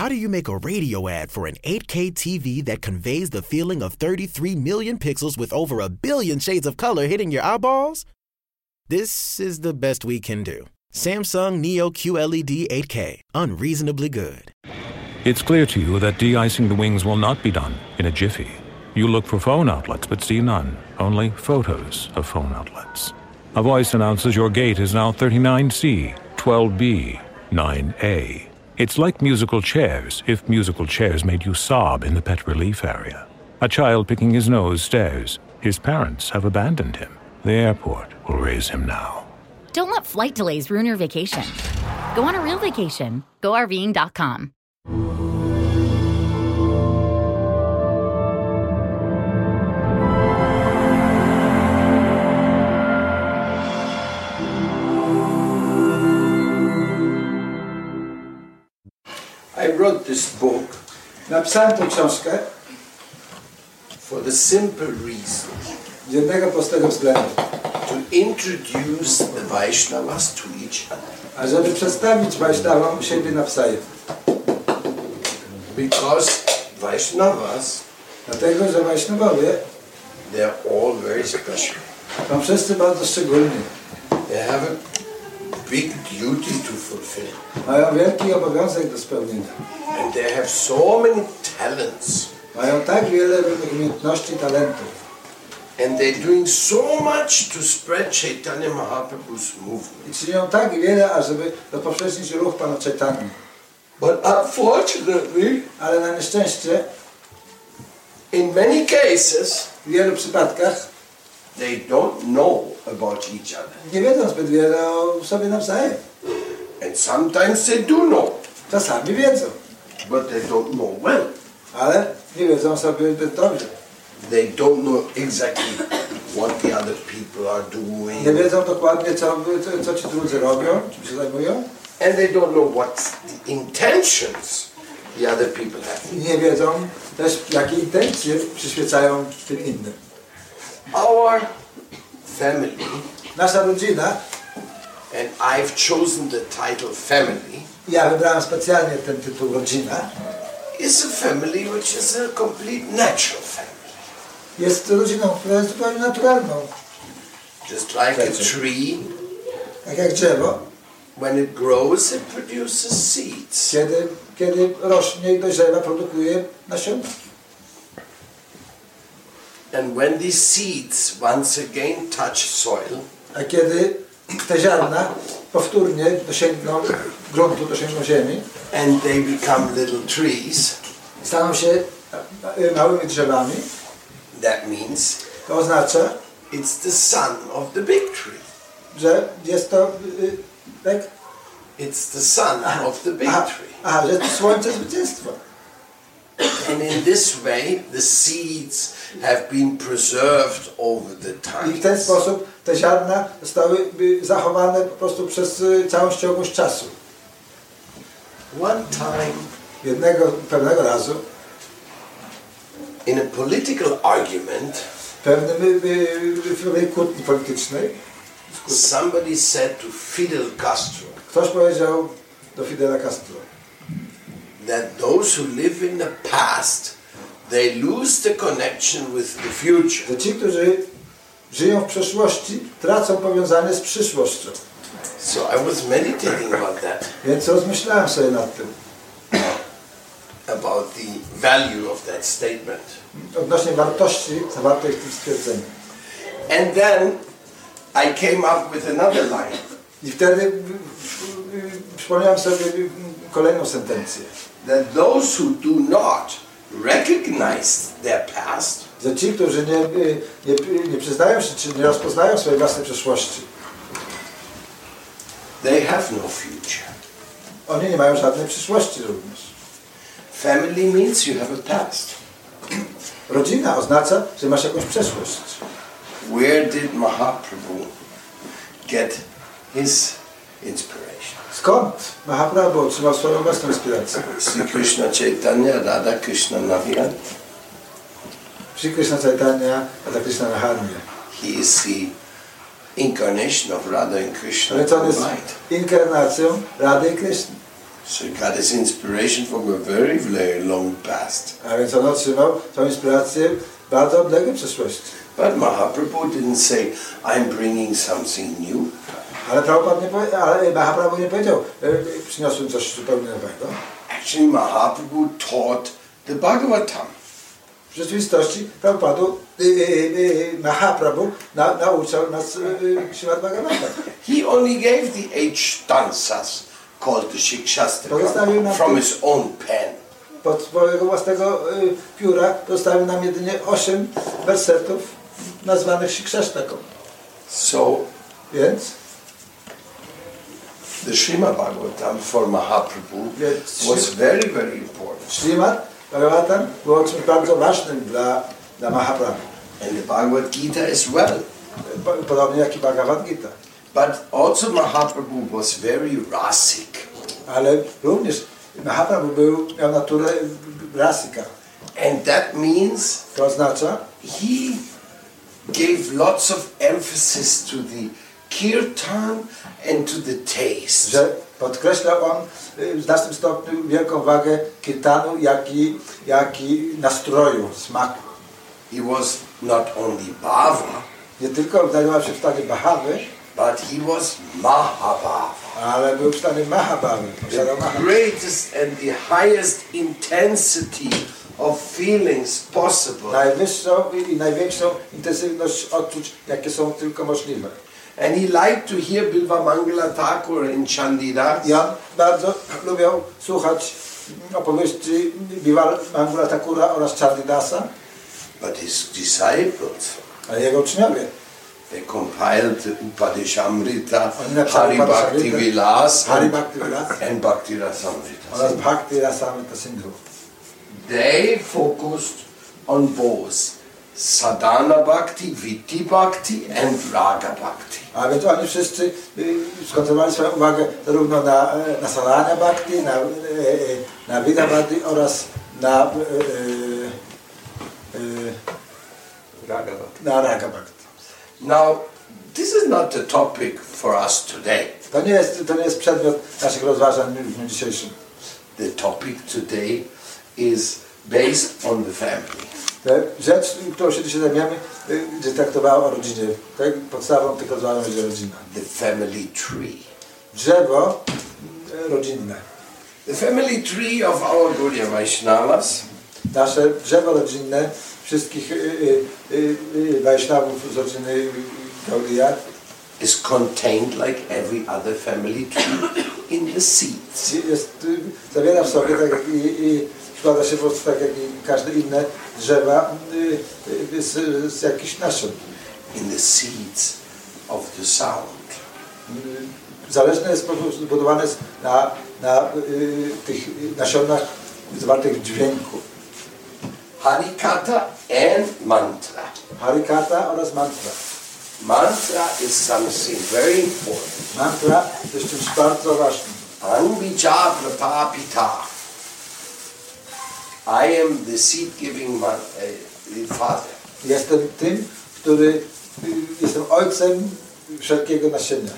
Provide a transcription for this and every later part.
How do you make a radio ad for an 8K TV that conveys the feeling of 33 million pixels with over a billion shades of color hitting your eyeballs? This is the best we can do. Samsung Neo QLED 8K, unreasonably good. It's clear to you that de-icing the wings will not be done in a jiffy. You look for phone outlets but see none, only photos of phone outlets. A voice announces your gate is now 39C, 12B, 9A. It's like musical chairs if musical chairs made you sob in the pet relief area. A child picking his nose stares. His parents have abandoned him. The airport will raise him now. Don't let flight delays ruin your vacation. Go on a real vacation. GoRVing.com. I wrote this book Napisałem tę książkę for the simple reason z jednego prostego względu. to introduce the Vaishnavas to each other. A żeby przedstawić u siebie nawzajem. Because Vaishnavas, Dlatego, że Wajsznowowie they're all very special. są wszyscy bardzo szczególni. They have a big duty to fulfill. Mają wielki obowiązek do spełnienia. And they have so many talents. Mają tak wiele umiejętności, talentów. And they're doing so much to spread Chaitanya Mahaprabhu's I movement. czynią tak wiele, ażeby rozpowszechnić ruch Pana Chaitanya. But unfortunately, Ale na nieszczęście in many cases, w wielu przypadkach they don't know about each other. nie wiedzą zbyt wiele o sobie nawzajem. And sometimes they do know, Czasami wiedzą, but they don't know well. ale nie wiedzą sobie zbyt dobrze. They don't know exactly what the other people are Nie doing. wiedzą dokładnie, co, co, co ci drudzy robią, czym się zajmują. And they don't know what the intentions the other people have. Nie wiedzą też, jakie intencje przyświecają tym innym. Our family, Nasza rodzina, and I've chosen the title family, ja wybrałem specjalnie ten tytuł rodzina, is a family which is a complete natural family. jest rodziną, która jest zupełnie naturalną. Just like a tree, Tak jak drzewo, when it grows, it produces seeds. kiedy, kiedy rośnie i dojrzewa, produkuje nasiona. And when these seeds once again touch soil, A kiedy te ziarna powtórnie dosięgną gruntu, dosięgną ziemi, and they become little trees, staną się e, małymi drzewami, that means to oznacza, it's the son of the big tree. że jest to y, tak? It's the son of the big tree. aha, że to słońce zwycięstwa. And in this way, the seeds have been preserved over the I w ten time. sposób te ziarna zostały zachowane po prostu przez y, całą ściągłość czasu. One time, Jednego pewnego razu in a political argument, pewnym y, y, w kłótni politycznej somebody said to Fidel Castro ktoś powiedział do Fidela Castro, that those who live in the past, they lose the connection with the future. że ci, którzy żyją w przeszłości, tracą powiązanie z przyszłością. So I was meditating about that, Więc rozmyślałem sobie nad tym, about the value of that statement. odnośnie wartości zawartej w tym stwierdzeniu. And then I came up with another line. I wtedy przypomniałem sobie kolejną sentencję. That those who do not recognize their past Że ci, którzy nie, y, nie, nie przyznają się, czy nie rozpoznają swojej własnej przeszłości, they have no future. oni nie mają żadnej przyszłości również. Family means you have a past. Rodzina oznacza, że masz jakąś przeszłość. Where did Mahaprabhu get his inspiration? Skąd Mahaprabhu otrzymał swoją własną inspirację? Sri Krishna Chaitanya, Radha Krishna Navian. Sri Krishna Chaitanya, Radha Krishna Maharmya. He is the incarnation of Radha and Krishna to on jest inkarnacją Rady i Krishny. So he got his inspiration from a very, very long past. A więc on otrzymał tą inspirację w bardzo odległej przeszłości. But Mahaprabhu didn't say, I'm bringing something new. Ale Prabhupada nie powie, ale Mahaprabhu nie powiedział, e, przyniosłem coś zupełnie nowego. Actually, Mahaprabhu taught the Bhagavatam. W rzeczywistości Prabhupadu, y, y, y, Mahaprabhu na, nauczał nas Śrimad Bhagavatam. He only gave the eight stanzas called the Shikshastakam from his own pen. Pod swojego własnego pióra zostawił nam jedynie osiem wersetów nazwanych Shikshastaką. So Więc the Srimad Bhagavatam for Mahaprabhu was very, very important. Śrimad Bhagavatam było czymś bardzo ważnym dla, dla Mahaprabhu. And the Bhagavad Gita as well. Po- Podobnie jak i Bhagavad Gita. But also Mahaprabhu was very rasic. Ale również Mahaprabhu był, miał naturę rasika. And that means To oznacza, he gave lots of emphasis to the kirtan and to the taste. że podkreślał on y, w znacznym stopniu wielką wagę kirtanu, jak i, jak i nastroju, smaku. He was not only bhava, Nie tylko znajdował się w stanie bahawy, but he was mahabhava. ale był w stanie. Posiadał The mahabhawy. greatest and the highest intensity of feelings possible. Najwyższą i największą intensywność odczuć, jakie są tylko możliwe. And he liked to hear Bilva Mangala Thakur in Chandidas. I on bardzo lubiał słuchać opowieści Biwal Mangula Thakura oraz Chandidasa, But his disciples, ale jego uczniowie. they compiled Upadeshamrita, oh, napisali Hari Bhakti Vilas, Hari and, Bhakti Vilas and Bhakti Rasamrita. oraz Bhakti Rasamrita Sindhu. They focused on both Sadhana Bhakti, Vitti Bhakti, and Raga Bhakti. A więc oni wszyscy y, skoncentrowali swoją uwagę zarówno na, e, na Sarana Bhakti, na, e, na Vida Bhakti oraz na, e, e, e, na Raga Bhakti. Now, this is not the topic for us today. To nie jest, to nie jest przedmiot naszych rozważań w dniu dzisiejszym. The topic today is based on the family. Te Rzecz, którą się dzisiaj zajmiemy, y, gdzie traktowała o rodzinie. Tak? Podstawą tych rozważań będzie rodzina. The family tree. Drzewo y, rodzinne. The family tree of our Gaudiya Vaishnavas Nasze drzewo rodzinne wszystkich y, y, z rodziny Gaudiya is contained like every other family tree in the seeds. jest, zawiera w sobie, tak jak i, i składa się po prostu tak jak i każde inne drzewa y, y, z, z jakichś nasion. In the seeds of the sound. Y, Zależne jest po prostu zbudowane na, na tych nasionach zawartych w dźwięku. Harikata and mantra. Harikata oraz mantra. Mantra is something very important. Mantra jest czymś bardzo ważnym. Anbija prapapita. I am the seed giving man, uh, father. Jestem tym, który jestem ojcem wszelkiego nasienia.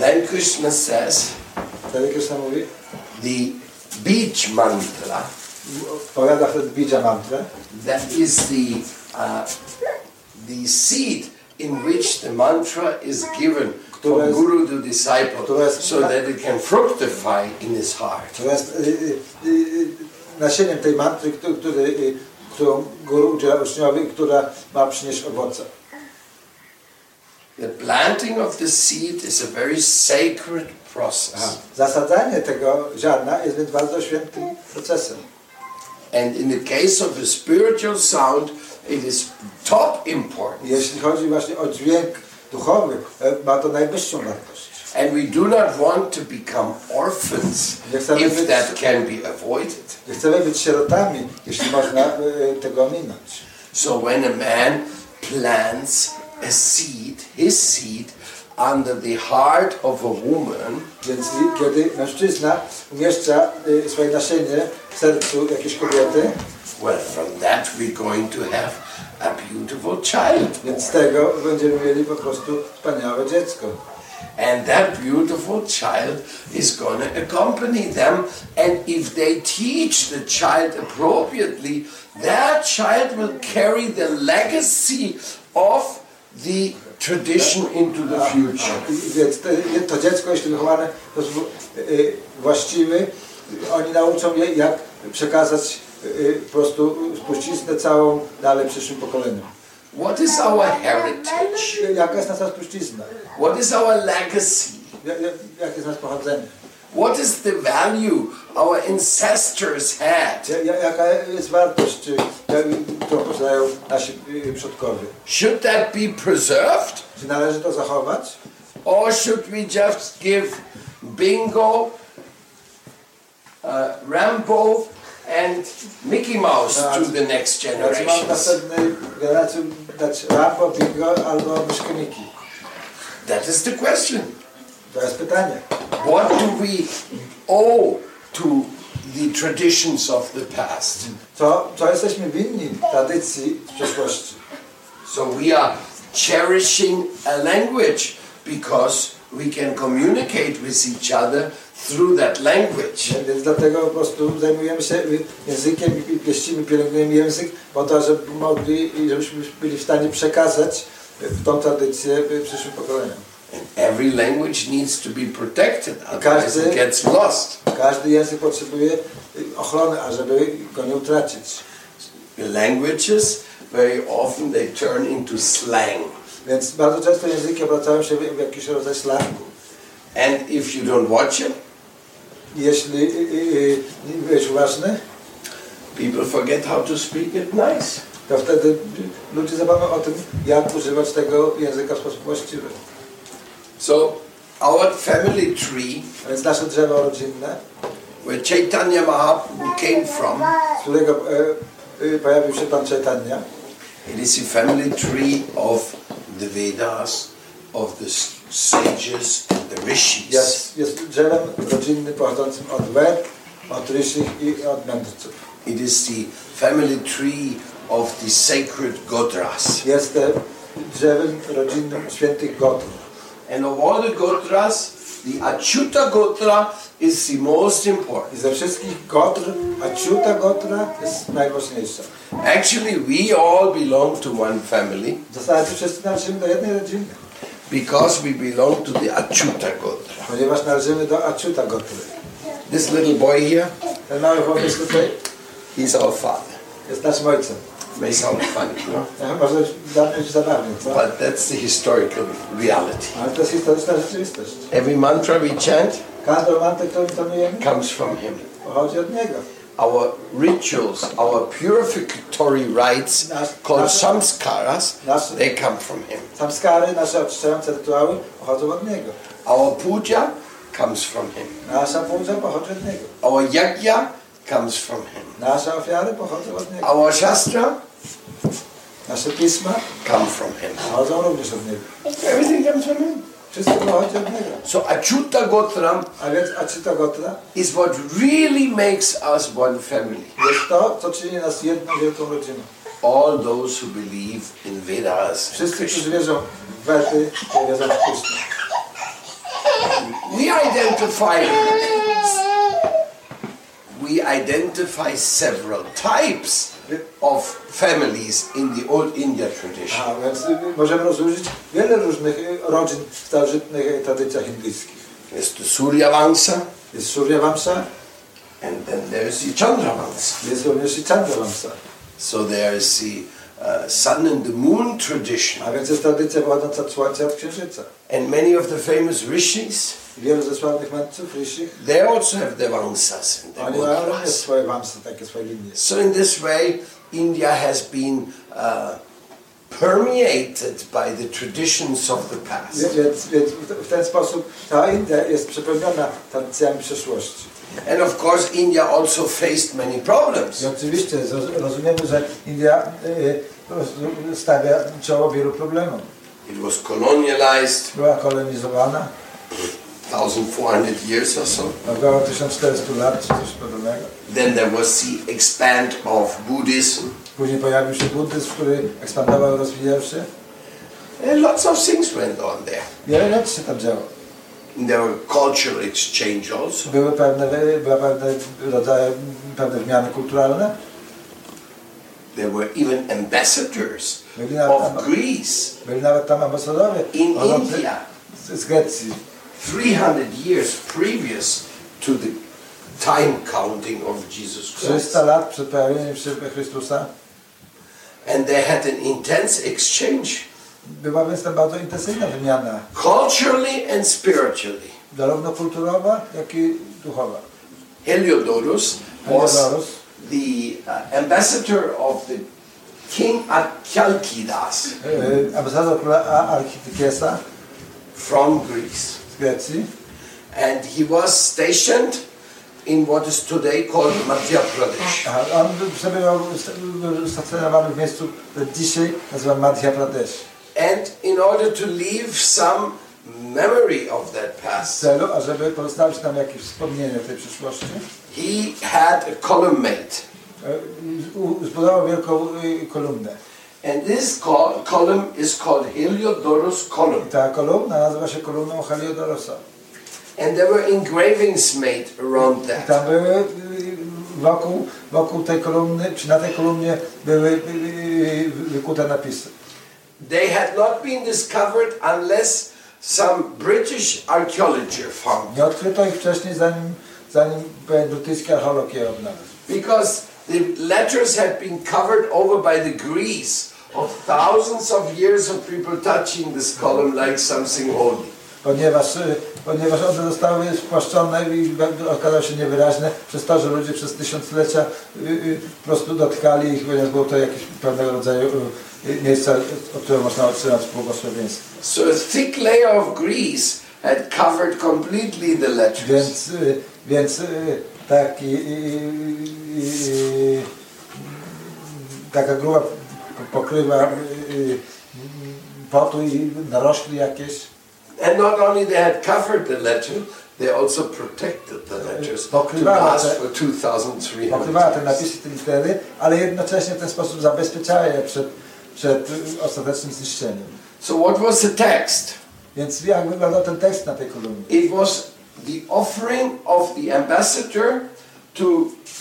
Then Krishna says Wtedy Krishna mówi, the beach mantra powiada wtedy bija mantra, that is the uh, the seed in which the mantra is given from jest- guru to disciple jest- so that it can fructify in his heart. to jest y, y, y, nasieniem tej mantry, który, który, y, którą guru udziela uczniowi, która ma przynieść owoce. The planting of the seed is a very sacred process. Aha. Zasadzanie tego ziarna jest więc bardzo świętym procesem. And in the case of the spiritual sound, it is top important. Jeśli chodzi właśnie o dźwięk duchowy, e, ma to najwyższą wartość. And we do not want to become orphans if that can be avoided. Nie chcemy być sierotami, jeśli można e, tego ominąć. So when a man plants a seed, his seed, under the heart of a woman, Więc kiedy mężczyzna umieszcza y, swoje nasienie w sercu jakiejś kobiety, well, from that we're going to have a beautiful child. więc z tego będziemy mieli po prostu wspaniałe dziecko. And that beautiful child is going to accompany them. And if they teach the child appropriately, that child will carry the legacy of the tradition into the future. Więc to, dziecko, jeśli wychowane w sposób właściwy, oni nauczą je, jak przekazać po prostu spuściznę całą dalej przyszłym pokoleniom. What is our heritage? Jaka jest nasza spuścizna? What is our legacy? Ja- ja- Jakie jest nasze pochodzenie? What is the value our ancestors had? Ja- ja- Jaka jest wartość, którą posiadają nasi y, przodkowie? Should that be preserved? Czy należy to zachować? Or should we just give bingo, uh, Rambo, and Mickey Mouse to the next Znaczy mam generations? następnej generacji dać Rambo, Bingo albo myszkę Miki? That is the question. To jest pytanie. What do we owe to the traditions of the past? Co, co jesteśmy winni tradycji przeszłości? So we are cherishing a language because we can communicate with each other through that language. Więc dlatego po prostu zajmujemy się językiem i pieścimy, pielęgnujemy język po to, żeby mogli i żebyśmy byli w stanie przekazać tą tradycję przyszłym pokoleniom. Every language needs to be protected, Każdy- it gets lost. Każdy język potrzebuje ochrony, ażeby go nie utracić. Languages, very often they turn into slang. Więc bardzo często języki obracają się w jakiś rodzaj slangu. And if you don't watch it, Jeśli y, y, nie byłeś uważny, people forget how to speak it nice. to wtedy ludzie zapomną o tym, jak używać tego języka w sposób właściwy. So our family tree, A więc nasze drzewo rodzinne, where Chaitanya Mahaprabhu came from, z którego e, y, pojawił się Pan Chaitanya, it is a family tree of the Vedas, of the sages, and the rishis. jest, jest drzewem rodzinnym pochodzącym od Ved, od Ryszich i od mędrców. It is the family tree of the sacred Godras. Jest drzewem rodzinnym świętych Gotrów. And of all the Gotras, the Achyuta Gotra is the most important. I ze wszystkich Gotr, Achyuta Gotra jest najważniejsza. Actually, we all belong to one family W zasadzie wszyscy należymy do jednej rodziny, because we belong to the Achyuta Gotra. ponieważ należymy do Achyuta Gotry. This little boy here, Ten mały chłopiec tutaj he's our father. jest naszym ojcem. May sound funny, no? Ja, Może zabrzmieć zabawnie, co? But that's the historical reality. Ale to jest historyczna rzeczywistość. Every mantra we chant Każdą mantę, którą intonujemy, comes from him. pochodzi od niego. Our rituals, our purificatory rites Nas- called nasze- samskaras, nasze- they come from him. Samskary, nasze oczyszczające rytuały pochodzą od niego. Our puja comes from him. Nasza puja pochodzi od niego. Our yajna comes from him. Nasze ofiary pochodzą od niego. Our shastra Nasze pisma come from him. pochodzą również od niego. Everything comes from him. Wszystko od niego. So Achyuta Gotram A więc Achyuta Gotra is what really makes us one family. jest to, co czyni nas jedną wielką rodziną. All those who believe in Vedas. Wszyscy, którzy wierzą w Wedy, wierzą w Krishna. We identify we identify several types of families in the old India tradition. A więc możemy rozróżnić wiele różnych rodzin w starożytnych tradycjach indyjskich. There's the Surya Vamsa, Jest Surya Vamsa, and then there's the Chandra Vamsa. jest również i Chandra Vamsa. So there's the uh, sun and the moon tradition. A więc jest tradycja pochodząca od Słońca i od Księżyca. And many of the famous rishis, Wielu ze sławnych mędrców, ryszich, they also have their Vamsas and their oni mają również Gotras. swoje Vamsy, takie swoje linie. So in this way, India has been uh, permeated by the traditions of the past. Więc, więc w- ten sposób cała India jest przepełniona tradycjami przeszłości. And of course, India also faced many problems. I oczywiście rozumiemy, że India y, prostu stawia czoło wielu problemom. It was colonialized Była kolonizowana 1,400 years or so. około 1400 lat, czy coś podobnego. Then there was the expand of Buddhism. Później pojawił się buddyzm, który ekspandował, rozwijał się. And lots of things went on there. Wiele rzeczy się tam działo. There were cultural exchange also. Były pewne, były pewne rodzaje, pewne wymiany kulturalne. There were even ambassadors of Greece byli nawet tam ambasadowie in India z Grecji. 300 years previous to the time counting of Jesus Christ. 300 lat przed pojawieniem się Chrystusa. And they had an intense exchange, Była więc tam bardzo intensywna wymiana, culturally and spiritually. zarówno kulturowa, jak i duchowa. Heliodorus was the uh, ambassador of the king Chalkidas Ambasador króla from Greece. z Grecji. And he was stationed in what is today called Madhya Pradesh. Aha, on był- przebywał, był stacjonowany w miejscu, które dzisiaj nazywa Madhya Pradesh. And in order to leave some memory of that past, celu, ażeby pozostawić nam jakieś wspomnienie tej przyszłości, he had a columnate. e, zbudował wielką e, kolumnę. And this col- column is called Heliodorus column. I ta kolumna nazywa się kolumną Heliodorosa. And there were engravings made around that. tam były wokół, wokół tej kolumny, czy na tej kolumnie były wykute napisy. They had not been discovered unless some British archaeologist found Nie odkryto ich wcześniej, zanim, zanim brytyjski archeolog je odnalazł. Because the letters had been covered over by the grease of thousands of years of people touching this column like something holy. Ponieważ, y, ponieważ one zostały spłaszczone i okazały się niewyraźne przez to, że ludzie przez tysiąclecia y, y, po prostu dotykali ich, ponieważ było to jakieś pewnego rodzaju miejsce, od którego można otrzymać błogosławieństwo. So a thick layer of grease had covered completely the letters. Więc, więc taki, taka gruba pokrywa potu i narośli jakieś. And not only they had covered the letter, they also protected the letters to Pokrywała last te- for 2,300 Pokrywała te years. napisy, te litery, ale jednocześnie w ten sposób zabezpieczała je przed, przed ostatecznym zniszczeniem. So what was the text? Więc jak wyglądał ten tekst na tej kolumnie? It was the offering of the ambassador to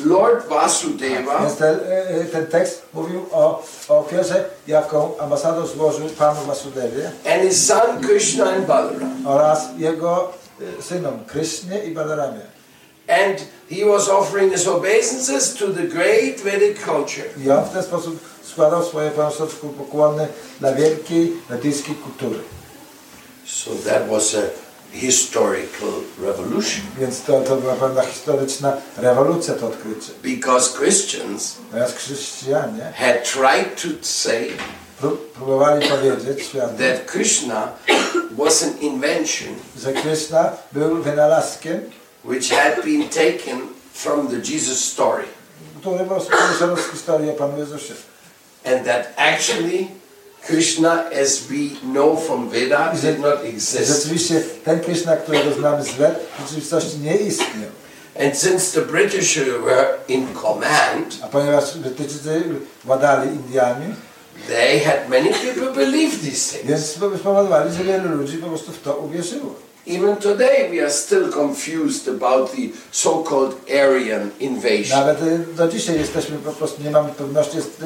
Lord Vasudeva Więc ten, y, ten tekst mówił o, o ofierze, jaką ambasador złożył panu Vasudewie and his son Krishna and Balaram. oraz jego y, synom Krysznie i Balaramie. And he was offering his obeisances to the great Vedic culture. I on w ten sposób składał swoje panowskie pokłony dla wielkiej kultury. So that was a historical revolution Więc to, to była pewna historyczna rewolucja, to odkrycie. because Christians Natomiast chrześcijanie had tried to say pró- próbowali powiedzieć światu, that Krishna was an invention że Krishna był wynalazkiem, which had been taken from the Jesus story który był z historii o Panu Jezusie. and that actually Krishna as we know from Veda did not exist. Rzeczywiście ten Krishna, którego znamy z Wed, w rzeczywistości nie istniał. And since the British were in command, A ponieważ Brytyjczycy władali Indiami, they had many people believe these things. więc spowodowali, że wielu ludzi po prostu w to uwierzyło. Even today, we are still confused about the so-called Aryan invasion. Nawet y, do dzisiaj jesteśmy po prostu, nie mamy pewności, jest,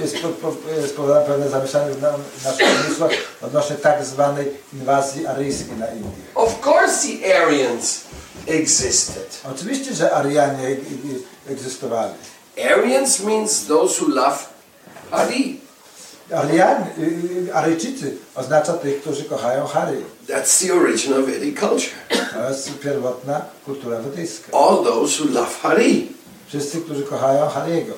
jest po- po- spowodowane pewne zamieszanie w na- w naszych umysłach odnośnie tak zwanej inwazji aryjskiej na Indię. Of course, the Aryans existed. Oczywiście, że Arianie y, y, egzystowali. Aryans means those who love Hari. Arian, y, Aryjczycy oznacza tych, którzy kochają Hari. That's the original Vedic culture. To jest pierwotna kultura wedyjska. All those who love Hari. Wszyscy, którzy kochają Hariego.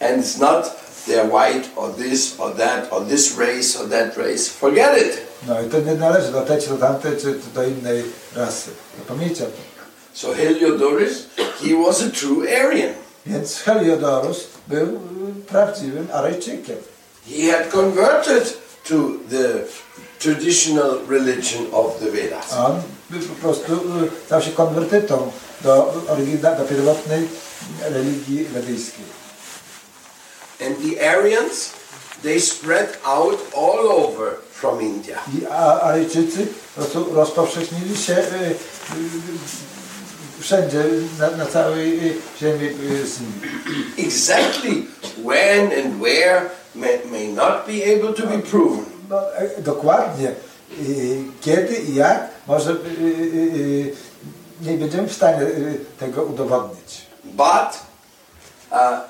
And it's not they're white or this or that or this race or that race. Forget it. No i to nie należy do tej, czy do tamtej, czy, czy do innej rasy. Zapomnijcie o tym. So Heliodorus, he was a true Aryan. Więc Heliodorus był y, prawdziwym Aryjczykiem. He had converted to the traditional religion of the Vedas. On po prostu y, stał się konwertytą do, do pierwotnej religii wedyjskiej. And the Aryans they spread out all over from India. I Aryjczycy rozpowszechnili się y, y, wszędzie, na, na całej y, ziemi y. Exactly when and where may, may not be able to be proven. No, e, dokładnie kiedy i jak może y, nie będziemy w stanie tego udowodnić. But uh,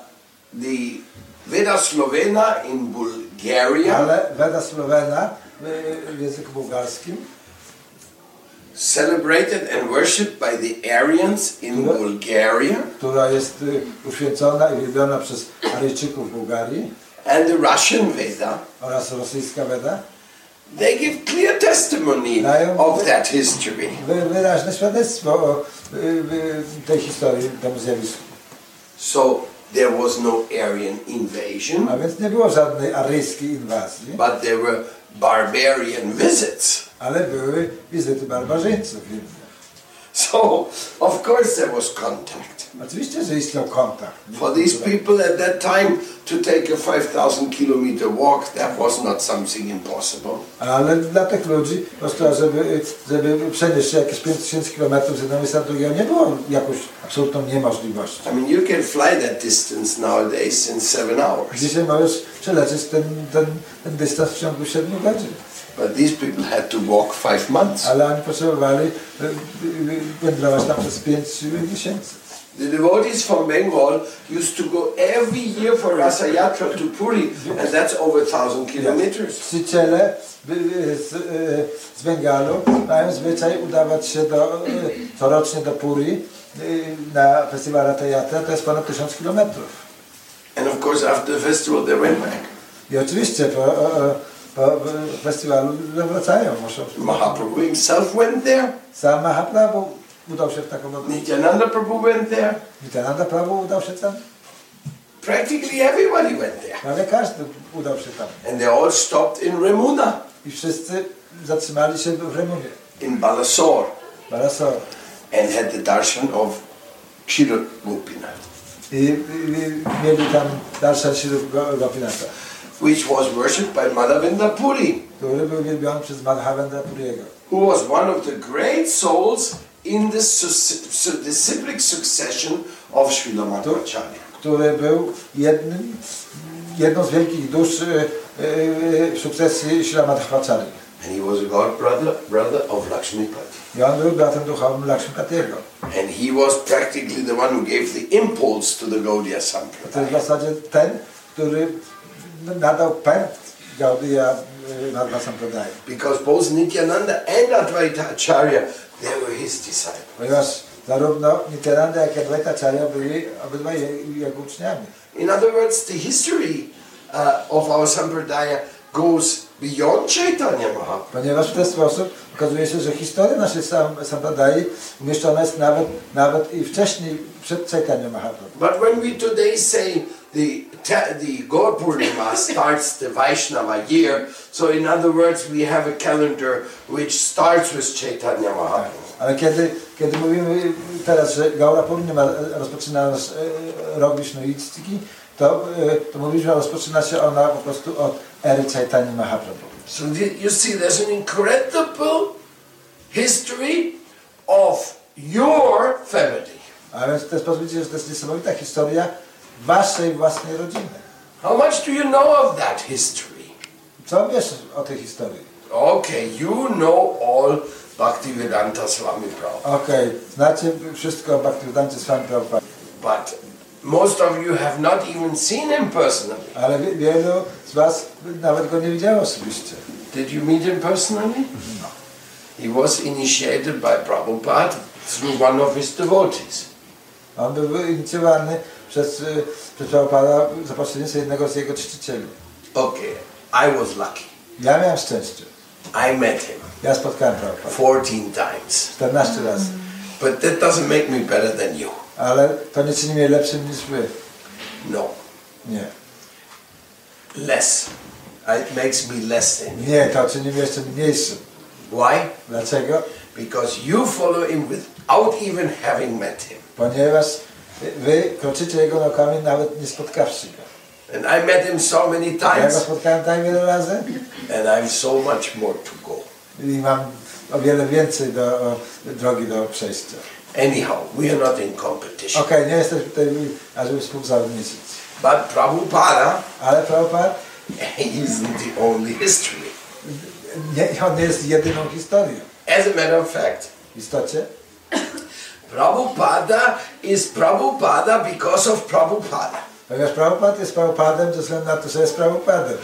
the Veda Slovena in Bulgaria Ale Weda Słowena y, w języku bułgarskim, celebrated and worshipped by the Aryans in What? Bulgaria która jest uświęcona i wielbiona przez Aryjczyków w Bułgarii and the Russian Veda, oraz rosyjska Weda, they give clear testimony of that history. wy- wyraźne świadectwo o y, y, tej historii, temu zjawisku. So there was no Aryan invasion, A więc nie było żadnej aryjskiej inwazji, but there were barbarian visits. Ale były wizyty barbarzyńców. So, of course, there was contact. Oczywiście, że istniał kontakt. For these people at that time to take a 5,000 kilometer walk, that was not something impossible. Ale dla tych ludzi, po prostu, żeby, żeby przenieść się jakieś 5000 km z jednego miejsca do drugiego, nie było jakąś absolutną niemożliwością. I mean, you can fly that distance nowadays in seven hours. Dzisiaj możesz przelecieć ten, ten, ten dystans w ciągu 7 godzin. But these people had to walk five months. Ale oni potrzebowali wędrować tam przez 5 miesięcy. The devotees from Bengal used to go every year for Rasa Yatra to Puri, and that's over a thousand kilometers. Czciciele y, z, y, z Bengalu mają zwyczaj udawać się do, y, corocznie do Puri y, na festiwal Ratayatra, to jest ponad 1000 kilometrów. And of course, after the festival, they went back. I oczywiście po, po festiwalu wracają. Muszą. Mahaprabhu himself went there. Sam Mahaprabhu udał się w taką drogę. Nityananda Prabhu went there. Nityananda Prabhu udał się tam. Practically everybody went there. Prawie każdy udał się tam. And they all stopped in Remuna, I wszyscy zatrzymali się w Remunie, in Balasore, Balasor. and had the darshan of Kshira Gopinath, I, i, mieli tam dalsze ślub Go- Gopinatha, which was worshipped by Madhavinda Puri, który był wielbiony przez Madhavendra Puriego, who was one of the great souls in the disciplic succession of Srila Madhvacharya. który był jednym, jedną z wielkich dusz w sukcesji Śla Madhvacharya. And he was a god brother, brother of Lakshmipati. I on był bratem duchowym Lakshmipatiego. And he was practically the one who gave the impulse to the Gaudiya To jest w Sampradaya. zasadzie ten, który Gaudiya y, Madhva Sampradaya. Because both Nityananda and Advaita Acharya, they were his disciples. Zarówno Nityananda, jak Advaita Acharya byli obydwaj je- jego uczniami. In other words, the history uh, of our Sampradaya goes beyond Chaitanya Mahaprabhu. Ponieważ w ten sposób okazuje się, że historia naszej sam- Sampradai umieszczona jest nawet, nawet i wcześniej, przed Chaitanya Mahaprabhu. But when we today say the, the Purnima starts the Vaishnava year, so in other words, we have a calendar which starts with Chaitanya Mahaprabhu. Ale kiedy, kiedy mówimy teraz, że Gaura Purnima rozpoczyna nasz e, rok wisznuicki, to, e, to że rozpoczyna się ona po prostu od ery Chaitanya Mahaprabhu. So you see, there's an incredible history of your family. A więc sposób widzicie, że to jest niesamowita historia waszej własnej rodziny. How much do you know of that history? Co wiesz o tej historii? Okay, you know all Bhaktivedanta Swami Prabhupada. Okej, znacie wszystko o Bhaktivedancie Swami Prabhupada, But most of you have not even seen him personally. ale wie- wielu z was nawet go nie widziało osobiście. Did you meet him personally? No. He was initiated by Prabhupada through one of his devotees. On był inicjowany przez, y, przez Prabhupada za pośrednictwem jednego z jego czcicieli. Okay, I was lucky. Ja miałem szczęście. I met him Ja spotkałem Prabhupada 14 times. 14 razy. But that doesn't make me better than you. Ale to nie czyni mnie lepszym niż wy. No, Nie. less. It makes me less than you. Nie, to czyni mnie jeszcze mniejszym. Why? Dlaczego? Because you follow him without even having met him. Ponieważ wy kroczycie jego nogami nawet nie spotkawszy go. And I met him so many Ja go times, spotkałem tak wiele razy and I'm so much more to go. i mam o wiele więcej do, o, drogi do przejścia. Anyhow, we are not in competition. Okej, nie jesteśmy tutaj, ażeby współzawodniczyć. But Prabhupada Ale Prabhupada, isn't the only history. nie, on jest jedyną historią. As a matter of fact, W istocie Prabhupada is Prabhupada because of Prabhupada. Ponieważ Prabhupada jest Prabhupadem ze względu na to, że jest Prabhupadem.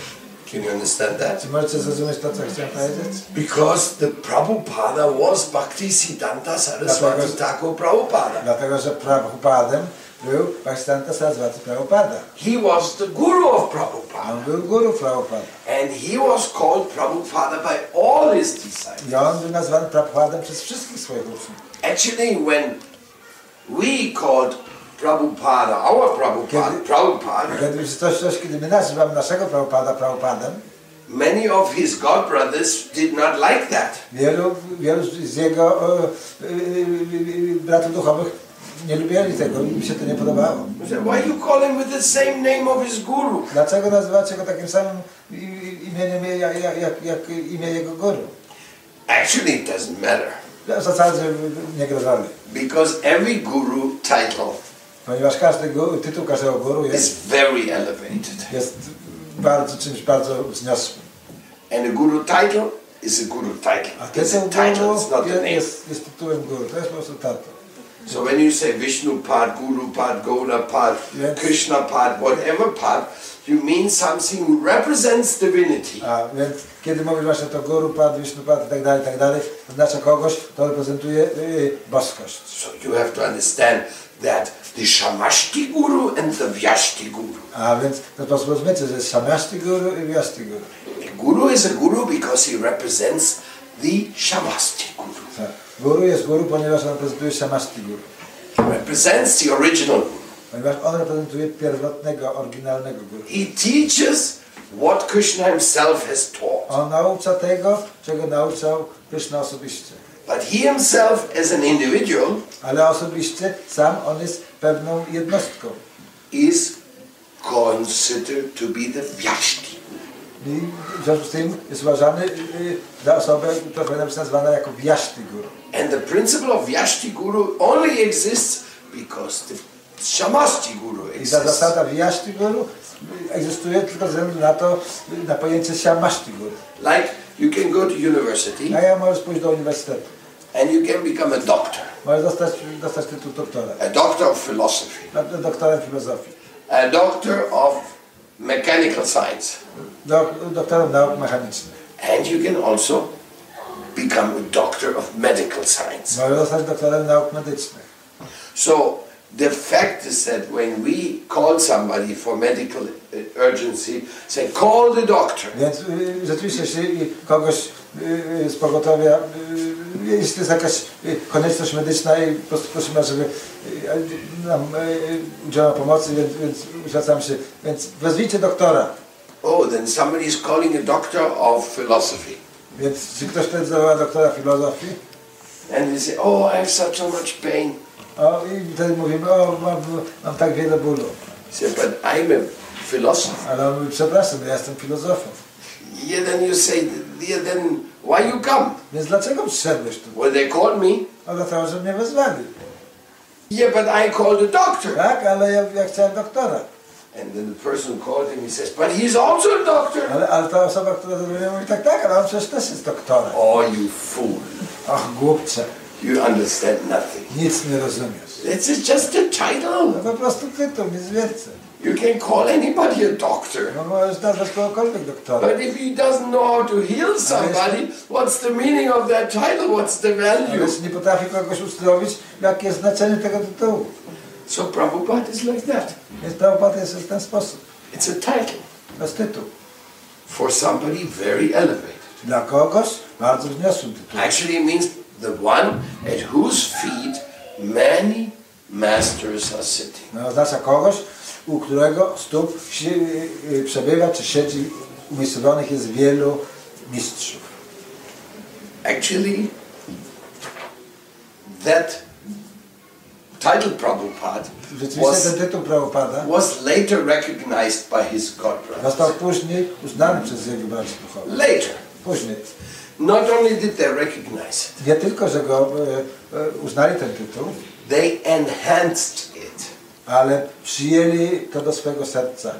Can you understand that? Czy możecie zrozumieć to, co chciałem powiedzieć? Because the Prabhupada was Bhakti Siddhanta Saraswati Thakur Prabhupada. Dlatego, że Prabhupadem był Bhaktisiddhanta Saraswati Prabhupada. He was the guru of Prabhupada. On był guru Prabhupada. And he was called Prabhupada by all his disciples. I on był nazwany Prabhupadem przez wszystkich swoich uczniów. Actually, when we called Prabhupada, our Prabhupada, Kiedy- Prabhupada, Kiedy w rzeczywistości, kiedy my nazywamy naszego Prabhupada Prabhupadem, many of his god brothers did not like that. wielu, wielu z jego e, e, e, bratów duchowych nie lubieli tego i mi się to nie podobało. Why you call him with the same name of his guru? Dlaczego nazywacie go takim samym imieniem jak, jak, jak imię jego guru? Actually, it doesn't matter W zasadzie nie gra roli. because every guru title Ponieważ każdy guru, tytuł każdego guru is jest, very elevated. jest bardzo czymś bardzo wzniosłym. And a guru title is a guru title. A It's a title, it's not jest, name. jest, jest tytułem guru. To jest po prostu tytuł. So when you say Vishnu Pad, Guru Pad, Gouda Pad, Krishna Pad, whatever Pad, you mean something who represents divinity. A więc kiedy mówisz właśnie to guru, pad, Vishnu pad i tak dalej, i tak dalej, to znaczy kogoś, kto reprezentuje y, boskość. So you have to understand that the Shamashti Guru and the Vyashti Guru. A więc w ten sposób rozumiecie, że jest Shamashti guru i Vyashti guru. A guru is a guru because he represents the Shamasti Guru. Tak. Guru jest guru, ponieważ on reprezentuje Shamashti guru. He represents the original guru. Ponieważ on reprezentuje pierwotnego, oryginalnego guru. He teaches what Krishna himself has taught. On naucza tego, czego nauczał Krishna osobiście. But he himself, as an individual, Ale osobiście sam on jest pewną jednostką. is considered to be the Vyashti. I w związku z tym jest uważany y, za osobę, która powinna być nazwana jako Vyashti guru. And the principle of Vyashti Guru only exists because the Shamasti Guru I ta zasada Vyashti guru egzystuje tylko ze względu na to, na pojęcie guru. Like you can go to university A ja możesz pójść do uniwersytetu. and you can become a doctor, Możesz dostać, dostać tytuł doktora. a doctor of philosophy, Doktorem filozofii. a doctor of mechanical science, Dok, doktorem nauk mechanicznych. and you can also become a doctor of medical science. Możesz zostać doktorem nauk medycznych. So the fact is that when we call somebody for medical uh, urgency, say call the doctor. Więc y, rzeczywiście, jeśli kogoś y, z pogotowia, y, jeśli jest jakaś konieczność medyczna i po prostu prosimy, żeby nam y, udzielał pomocy, więc, więc zwracam się, więc wezwijcie doktora. Oh, then somebody is calling a doctor of philosophy. Więc czy ktoś wtedy zawoła doktora filozofii? And they say, oh, I have such so much pain. O, I wtedy mówimy, o, mam, mam tak wiele bólu. Said, but I'm a philosopher. Ale on mówi, przepraszam, ja jestem filozofem. Yeah, then you say, then why you come? Więc dlaczego przyszedłeś tu? Well, they called me. No dlatego, że mnie wezwali. Yeah, but I called the doctor. Tak, ale ja, ja chciałem doktora. And then the person called him, he says, but he's also a doctor. Ale, ale ta osoba, która zadzwoniła, mówi, tak, tak, ale on przecież też jest doktorem. Oh, you fool. Och, głupcze, You understand nothing. nic nie rozumiesz. Is just a title. Po prostu tytuł, nic więcej. You can call anybody a doctor. No możesz nazwać kogokolwiek doktorem. But if he doesn't know how to heal somebody, what's the meaning of that title? What's the value? jeśli nie potrafi kogoś uzdrowić, jakie jest znaczenie tego tytułu? So Prabhupada is like that. Więc Prabhupada jest w ten sposób. It's a title To jest tytuł. for somebody very elevated. Dla kogoś bardzo wzniosłym. Actually, it means the one at whose feet many masters are sitting. No, oznacza kogoś, u którego stóp si- y, przebywa czy siedzi, umiejscowionych jest wielu mistrzów. Actually, that title Prabhupada was, ten tytuł Prabhupada was later recognized by his god został później uznany przez jego braci duchowych. Later. Później. Not only did they recognize it, Nie tylko, że go e, e, uznali ten tytuł, they enhanced it. ale przyjęli to do swojego serca.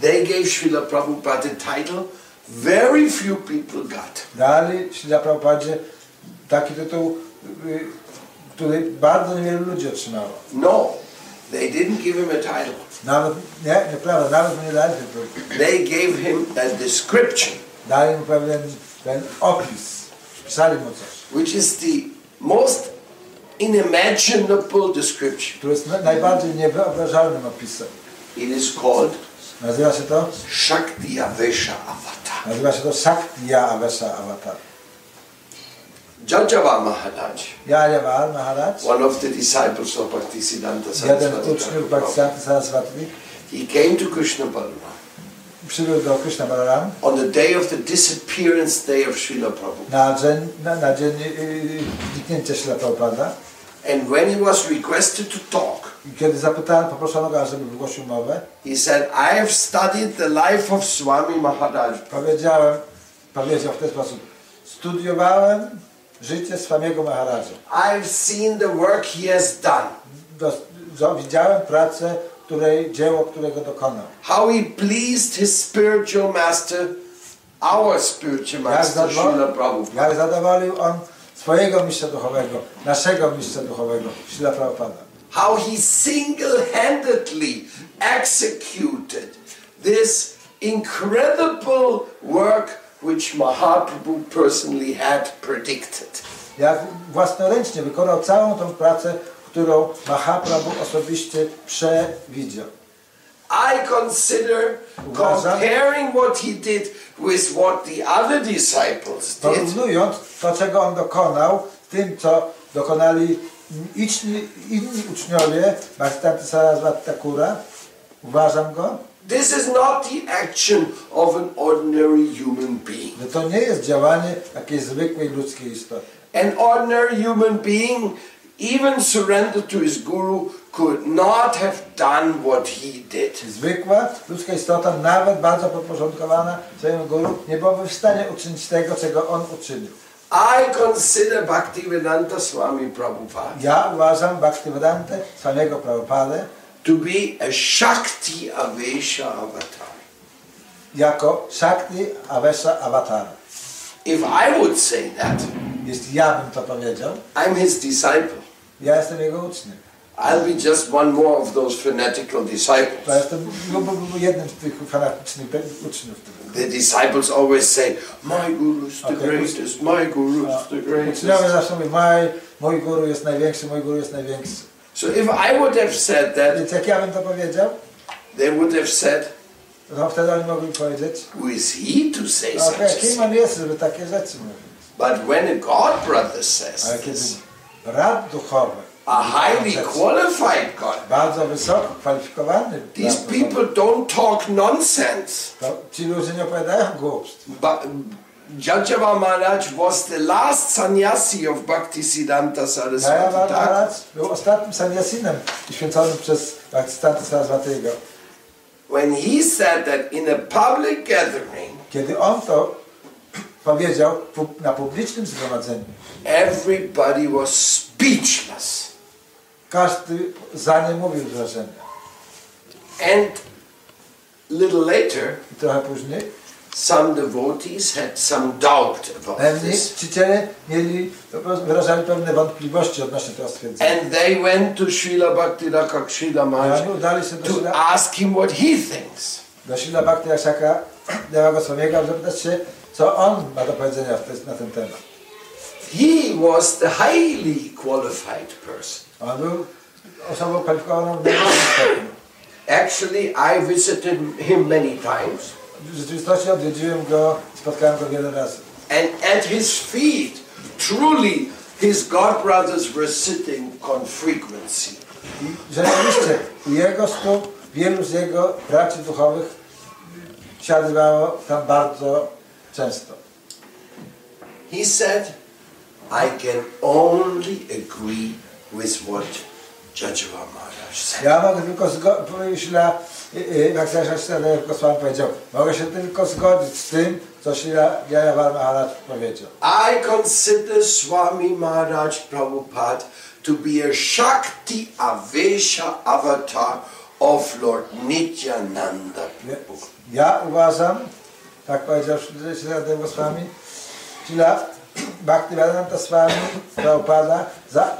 They gave Srila Prabhupada a title very few people got. Dali Ślila Prabhupadzie taki tytuł, y, który bardzo niewielu ludzi otrzymało. No, they didn't give him a title. Nawet, nie, nieprawda, nawet mu nie dali tytułu. They gave him a description, Dali mu pewien, pewien opis, pisali mu coś, which is the most unimaginable description. który jest najbardziej niewyobrażalnym opisem. It is called Nazywa się to, Shakti Avesha Avatar. nazywa się to Shaktiya Avatar. Jajava Maharaj, Jajavar Maharaj, one of the disciples of Bhaktisiddhanta jeden z uczniów Bhaktisiddhanta Saraswati, he came to Krishna przybył do Krishna Balaram on the day of the disappearance day of Srila Prabhupada. na dzień, na, na dzień yy, zniknięcia Śla Prabhupada. And when he was requested to talk, kiedy zapytałem, poproszono go, żeby wygłosił mowę, he said, I have studied the life of Swami Maharaj. powiedziałem, powiedział w ten sposób, studiowałem życie swamiego Maharaja. I've seen the work he has done. Do, do, widziałem pracę, której, dzieło, którego dokonał. How he pleased his spiritual master, our spiritual master, Srila Prabhupada. jak zadowolił on swojego mistrza duchowego, naszego mistrza duchowego, Śla Prabhupada. How he single-handedly executed this incredible work which Mahaprabhu personally had predicted. Jak własnoręcznie wykonał całą tą pracę, którą Mahaprabhu osobiście przewidział. I consider comparing what he did with what the other disciples did. Porównując to, czego on dokonał, tym, co dokonali inni, inni uczniowie Bhaktivedanta Saraswati Thakura, uważam go, This is not the action of an ordinary human being. że to nie jest działanie jakiejś zwykłej ludzkiej istoty. An ordinary human being, even surrendered to his guru, could not have done what he did. Zwykła ludzka istota, nawet bardzo podporządkowana swojemu guru, nie byłaby w stanie uczynić tego, czego on uczynił. I consider Bhaktivedanta Swami Prabhupada Ja uważam Bhaktivedantę, swojego Prabhupadę, to be a Shakti Avesha avatar. jako Shakti Avesa Avatara. If I would say that, Jeśli ja bym to powiedział, I'm his disciple. Ja jestem jego uczniem. I'll be just one more of those fanatical disciples. uczniów. The disciples always say, My guru is the Okay. greatest, my guru is the greatest. zawsze mówią, mój, mój guru jest największy, mój guru jest największy. So if I would have said that, Więc jak ja bym to powiedział, they would have said, to wtedy oni mogli powiedzieć, Who is he to say no, okej, such kim things? on jest, żeby takie rzeczy mówić. But when a God brother says this, rad duchowy, a highly qualified God, bardzo wysoko kwalifikowany, these people don't talk nonsense. to ci ludzie nie opowiadają głupstw. But Jajava Maharaj was the last sannyasi of Bhaktisiddhanta Saraswati Thakur. Maharaj był ostatnim sannyasinem święconym przez Bhaktisiddhanta Saraswatiego. When he said that in a public gathering, Kiedy on to powiedział na publicznym zgromadzeniu, everybody was speechless. każdy za nie mówił z wrażenia. And little later, I trochę później some devotees had some doubt about this. czciciele mieli, wyrażali pewne wątpliwości odnośnie tego stwierdzenia. And they went to Srila Bhaktivedanta Srila I Maharaj to ask him what he thinks. do Srila Bhakti Asaka Deva Goswamiego, aby zapytać się, co on ma do powiedzenia na ten temat. He was the highly qualified person. On był osobą kwalifikowaną w najwyższym stopniu. Actually, I visited him many times, W rzeczywistości odwiedziłem go, spotkałem go wiele razy. and at his feet, truly, his god brothers were sitting on frequency. I rzeczywiście u jego stóp wielu z jego braci duchowych siadywało tam bardzo często. He said, I can only agree with what Jajawa Maharaj said. Ja mogę tylko zgodzić, Sila, jak Sila Goswami powiedział, mogę się tylko zgodzić z tym, co Sila Jayavar Maharaj powiedział. I consider Swami Maharaj Prabhupada to be a Shakti Avesha avatar of Lord Nityananda Prabhu. Ja uważam, tak powiedział Sila Goswami, Sila Bhaktivedanta Swami Prabhupada za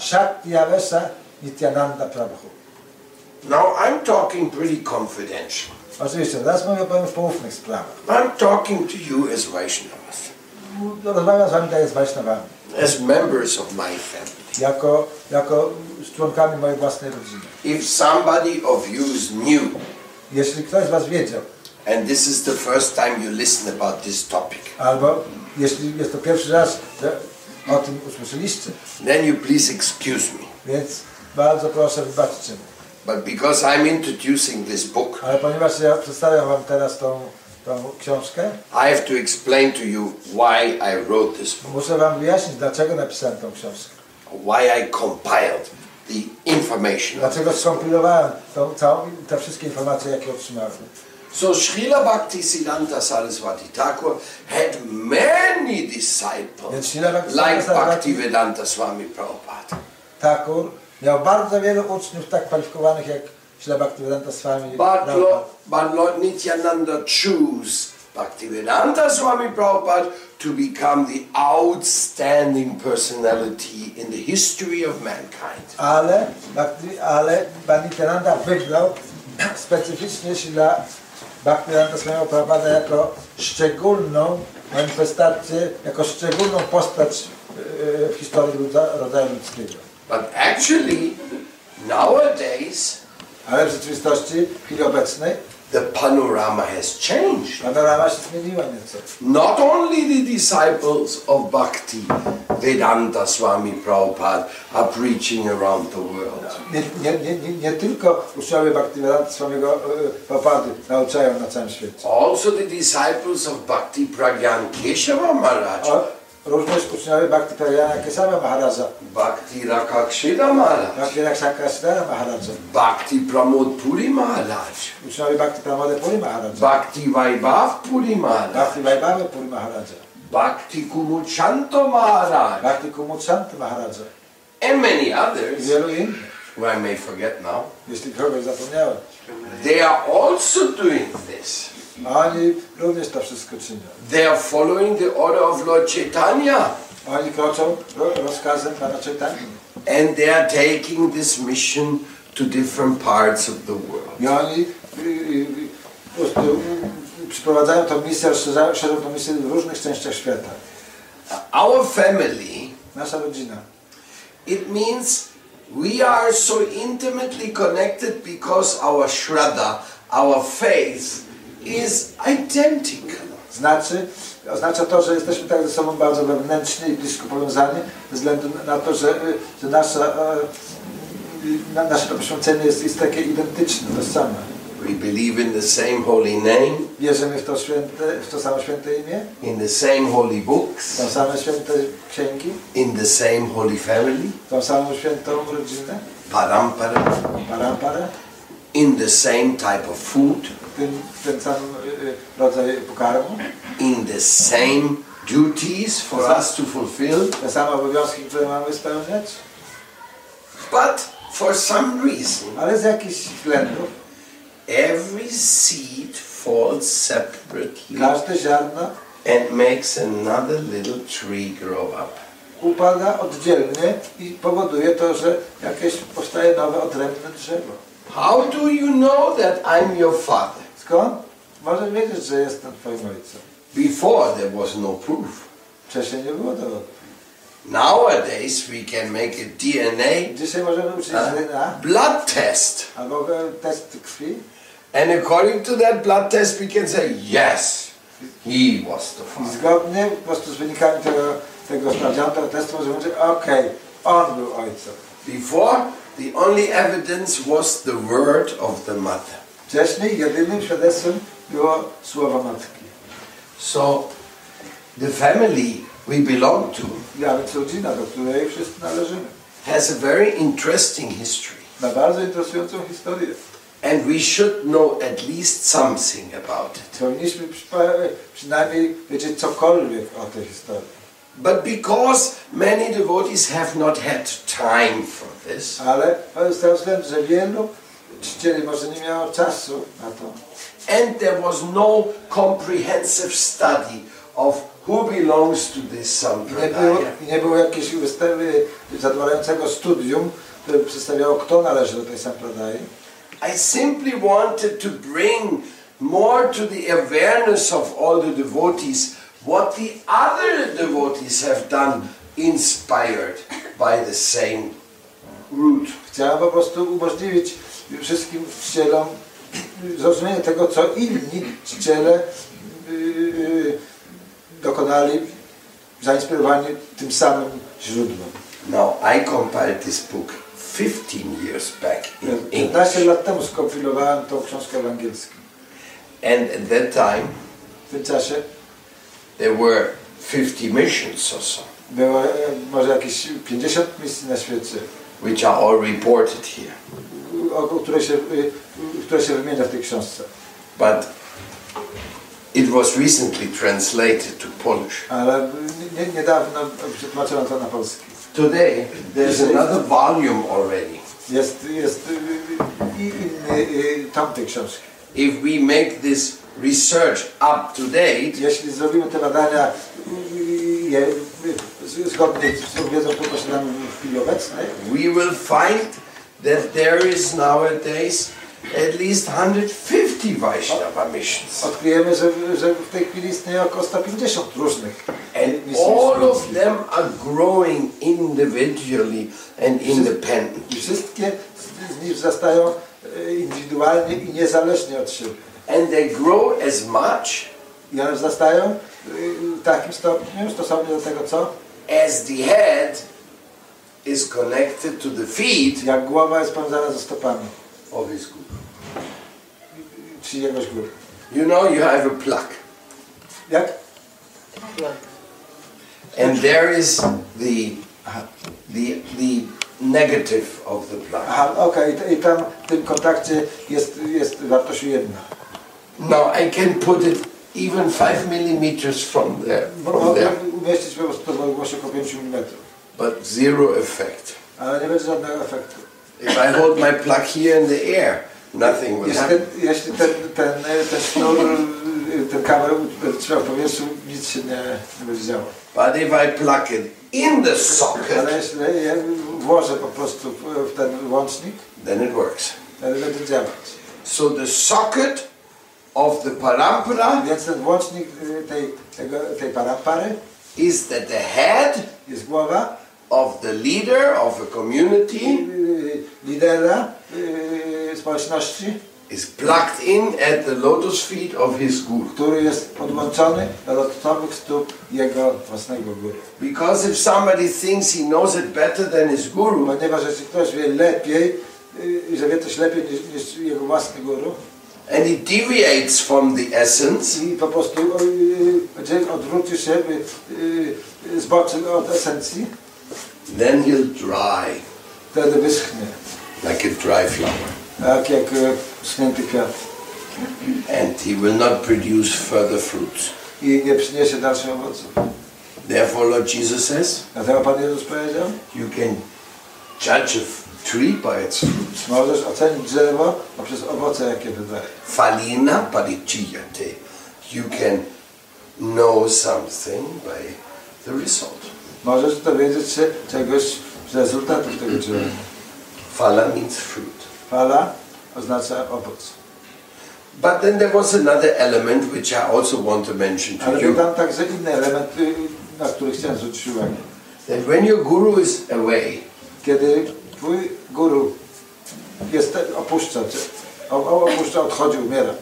Nityananda Prabhu. Now I'm talking pretty confidential. Oczywiście, teraz mówię powiem w poufnych sprawach. I'm talking to you as Vaishnavas, Rozmawiam z wami tak z Wajsznawami, as members of my family. jako, jako z członkami mojej własnej rodziny. If somebody of you is new, Jeśli ktoś z was wiedział, and this is the first time you listen about this topic, albo jeśli jest to pierwszy raz, że o tym usłyszeliście, then you please excuse me. więc bardzo proszę wybaczcie mi. But because I'm introducing this book, Ale ponieważ ja przedstawiam wam teraz tą, tą książkę, I have to explain to you why I wrote this book, muszę wam wyjaśnić, dlaczego napisałem tą książkę. why I compiled the information. Dlaczego skompilowałem tą całą, te wszystkie informacje, jakie otrzymałem. So Srila Bhaktisiddhanta Saraswati Thakur had many disciples Srila like Bhaktivedanta Swami Prabhupada. Thakur miał bardzo wielu uczniów tak kwalifikowanych jak Śla Bhaktivedanta Swami But Prabhupada. Lord, but Lord Nityananda chose Bhaktivedanta Swami Prabhupada to become the outstanding personality in the history of mankind. Ale, Bhakti- ale Nityananda wybrał specyficznie Śla Bhaktivedanta Swami Prabhupada jako szczególną manifestację, jako szczególną postać e, w historii rodzaju ludzkiego. But actually, nowadays, Ale w rzeczywistości, w chwili obecnej, the panorama has changed. panorama się zmieniła nieco. Not only the disciples of Bhakti Vedanta Swami Prabhupada are preaching around the world. Nie, nie, nie, nie, nie tylko uczniowie Bhaktivedanta Swamiego Prabhupady nauczają na całym świecie. Also the disciples of Bhakti Pragyan Keshava Maharaj, A również uczniowie Bhakti Prayana Kesava Maharaja, Bhakti Rakakshita Maharaj, Bhakti Rakshakasvara Maharaja, Bhakti Pramod Puri Maharaj, uczniowie Bhakti Pramode Puri Maharaja, Bhakti Vaibhav Puri Maharaj, Bhakti Vaibhava Puri Maharaja, Bhakti Kumuchanto Maharaj, Bhakti Kumudshanta Maharaja and many others. Wielu innych, who I may forget now. jeśli kogoś zapomniałem. They are also doing this. Oni również to wszystko czynią. They are following the order of Lord Chaitanya. Oni kroczą ro- rozkazem Pana Chaitanya. And they are taking this mission to different parts of the world. I oni y, y, y, przyprowadzają tą misję, szerzą tą misję w różnych częściach świata. Our family, Nasza rodzina. it means we are so intimately connected because our shraddha, our faith, is identical. Znaczy, oznacza to, że jesteśmy tak ze sobą bardzo wewnętrznie i blisko powiązani, ze względu na to, że, y, że nasza, e, y, na, nasze to poświęcenie jest, jest takie identyczne, to same. We believe in the same holy name, Wierzymy w to, święte, w to samo święte imię, in the same holy w books, tą samą święte księgi, in the same holy family, w tą samą świętą rodzinę, parampara, paramparę, in the same type of food, ten, ten sam y, y, rodzaj pokarmu, in the same duties for us to fulfill. te same obowiązki, które mamy spełniać, But for some reason, ale z jakichś względów every seed falls separately każde ziarno and makes another little tree grow up. upada oddzielnie i powoduje to, że jakieś powstaje nowe, odrębne drzewo. How do you know that I'm your father? Skąd? Możesz wiedzieć, że jestem Twoim ojcem. Before there was no proof. Wcześniej nie było dowodów. Nowadays we can make a DNA Dzisiaj możemy uczyć DNA blood test. albo test krwi And according to that blood test we can say, yes, he was the i father. zgodnie po prostu z wynikami tego, tego sprawdzianu, testu możemy powiedzieć, okej, on był ojcem. Before, the only evidence was the word of the mother. Wcześniej jedynym świadectwem było słowo matki. So, the family we belong to Ja więc rodzina, do której wszyscy należymy. has a very interesting history. na bardzo interesującą historię. And we should know at least something about it. Powinniśmy przynajmniej wiedzieć cokolwiek o tej historii. But because many devotees have not had time for this, Ale z względu, że wielu czcicieli może nie miało czasu na to. and there was no comprehensive study of who belongs to this I nie było, sampradaya, nie było jakiegoś wystawy zadowalającego studium, które przedstawiało, kto należy do tej sampradai. I simply wanted to bring more to the awareness of all the devotees what the other devotees have done inspired by the same route. Chciałem po prostu umożliwić wszystkim czcielom zrozumienie tego, co inni czciele yy, dokonali, zainspirowani tym samym źródłem. Now, I compiled this book 15 years back in 15 English. lat temu skompilowałem tą książkę w angielskim. And at that time, W tym czasie there were 50 missions or so, było e, może jakieś 50 misji na świecie, which are all reported here. O, które, się, y, które się wymienia w tej książce. But it was recently translated to Polish. Ale nie, niedawno przetłumaczono to na polski. Today, there's another volume already. Jest, jest y, y, inny tom tej książki. If we make this research up to date, Jeśli zrobimy te badania je, zgodnie z wiedzą, którą posiadamy w chwili obecnej, we will find that there is nowadays at least 150 Vaishnava missions. odkryjemy, że, że w tej chwili istnieje około 150 różnych And all of them are growing individually and independent. I wszystkie z, z nich wzrastają e, indywidualnie i niezależnie od siebie. And they grow as much I one wzrastają w takim stopniu, stosownie do tego, co? as the head is connected to the feet Jak głowa jest powiązana ze stopami, of his guru. czy jegoś góry. You know, you have a plug, Jak? and there is the the the negative of the plug. Aha, okej, i- i tam w tym kontakcie jest, jest wartość jedna. Now I can put it even five millimeters from there, from there, umieścić po prostu w odgłosie około 5 mm, but zero effect. ale nie będzie żadnego efektu. If I hold my plug here in the air, nothing will Jeśli happen. ten, jeśli ten, ten, ten sznur, ten kabel będzie trzymał w powietrzu, nic się nie, nie będzie działo. But if I plug it in the socket, Ale jeśli je włożę po prostu w, w ten łącznik, then it works. wtedy będzie działać. So the socket of the parampara Więc ten łącznik y, tej, tego, tej parampary is that the head jest głowa of the leader of a community y, lidera y, społeczności, is plugged in at the lotus feet of his guru. który jest podłączony do lotowych stóp jego własnego góry. Because if somebody thinks he knows it better than his guru, Ponieważ jeśli ktoś wie lepiej, y, że wie coś lepiej niż, niż jego własny guru and he deviates from the essence, i po prostu odwrócił się, zboczy od esencji, then he'll dry like a dry flower. tak jak y, schnięty And he will not produce further fruits. i nie przyniesie dalszych owoców. Therefore, Lord Jesus says, Dlatego Pan Jezus powiedział, you can judge a tree by its fruits. możesz ocenić drzewo poprzez owoce, jakie wydaje. Falina parichiyate. You can know something by the result. Możesz dowiedzieć się czegoś z rezultatów tego działania. Fala means fruit. Fala oznacza owoc. But then there was another element which I also want to mention to Ale you. tam także inny element, na który chciałem zwrócić uwagę. That when your guru is away, Kiedy twój guru jest, opuszcza cię, opuszcza, odchodzi, umiera,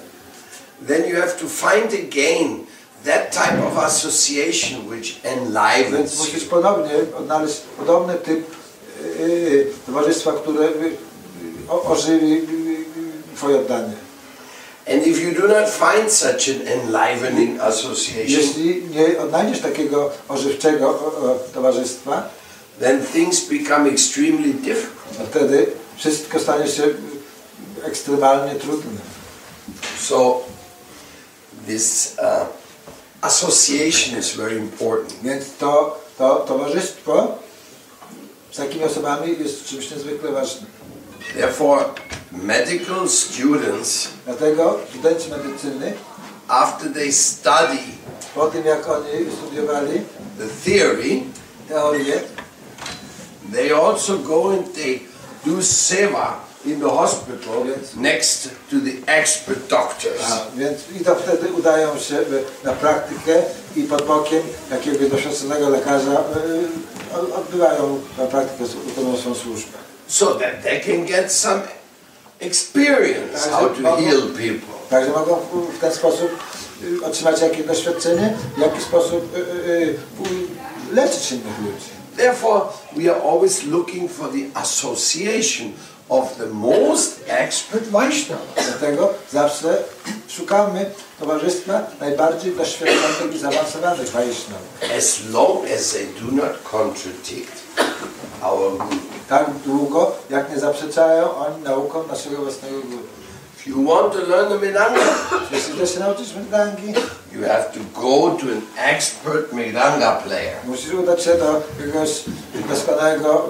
then you have to find again that type of association which enlivens musisz ponownie odnaleźć podobny typ y, y, towarzystwa, które o- ożywi y, twoje oddanie. And if you do not find such an enlivening association, Jeśli nie odnajdziesz takiego ożywczego o, o, towarzystwa, then things become extremely difficult. to wtedy wszystko stanie się ekstremalnie trudne. So this uh, association is very important. Więc to, to towarzystwo z takimi osobami jest czymś niezwykle ważnym. Therefore, medical students, Dlatego studenci medycyny, after they study po tym jak oni studiowali the theory, teorię, they also go and they do seva in the hospital next to the expert doctors. a, więc i to wtedy udają się na praktykę i pod bokiem jakiegoś doświadczonego lekarza y, od- odbywają na praktykę, wykonują swoją służbę. So that they can get some experience how to heal people. Także mogą w- ten sposób y, otrzymać jakieś doświadczenie, w jaki sposób leczyć innych ludzi. Therefore, we are always looking for the association of the most expert Vaishnavas. Dlatego zawsze szukamy towarzystwa najbardziej doświadczonych i zaawansowanych Wajsznawów. As long as they do not contradict our Guru. Tak długo, jak nie zaprzeczają oni naukom naszego własnego guru. If you want to learn the Miranga, Jeśli chcesz się nauczyć mrdangi, you have to go to an expert Miranga player. musisz udać się do jakiegoś doskonałego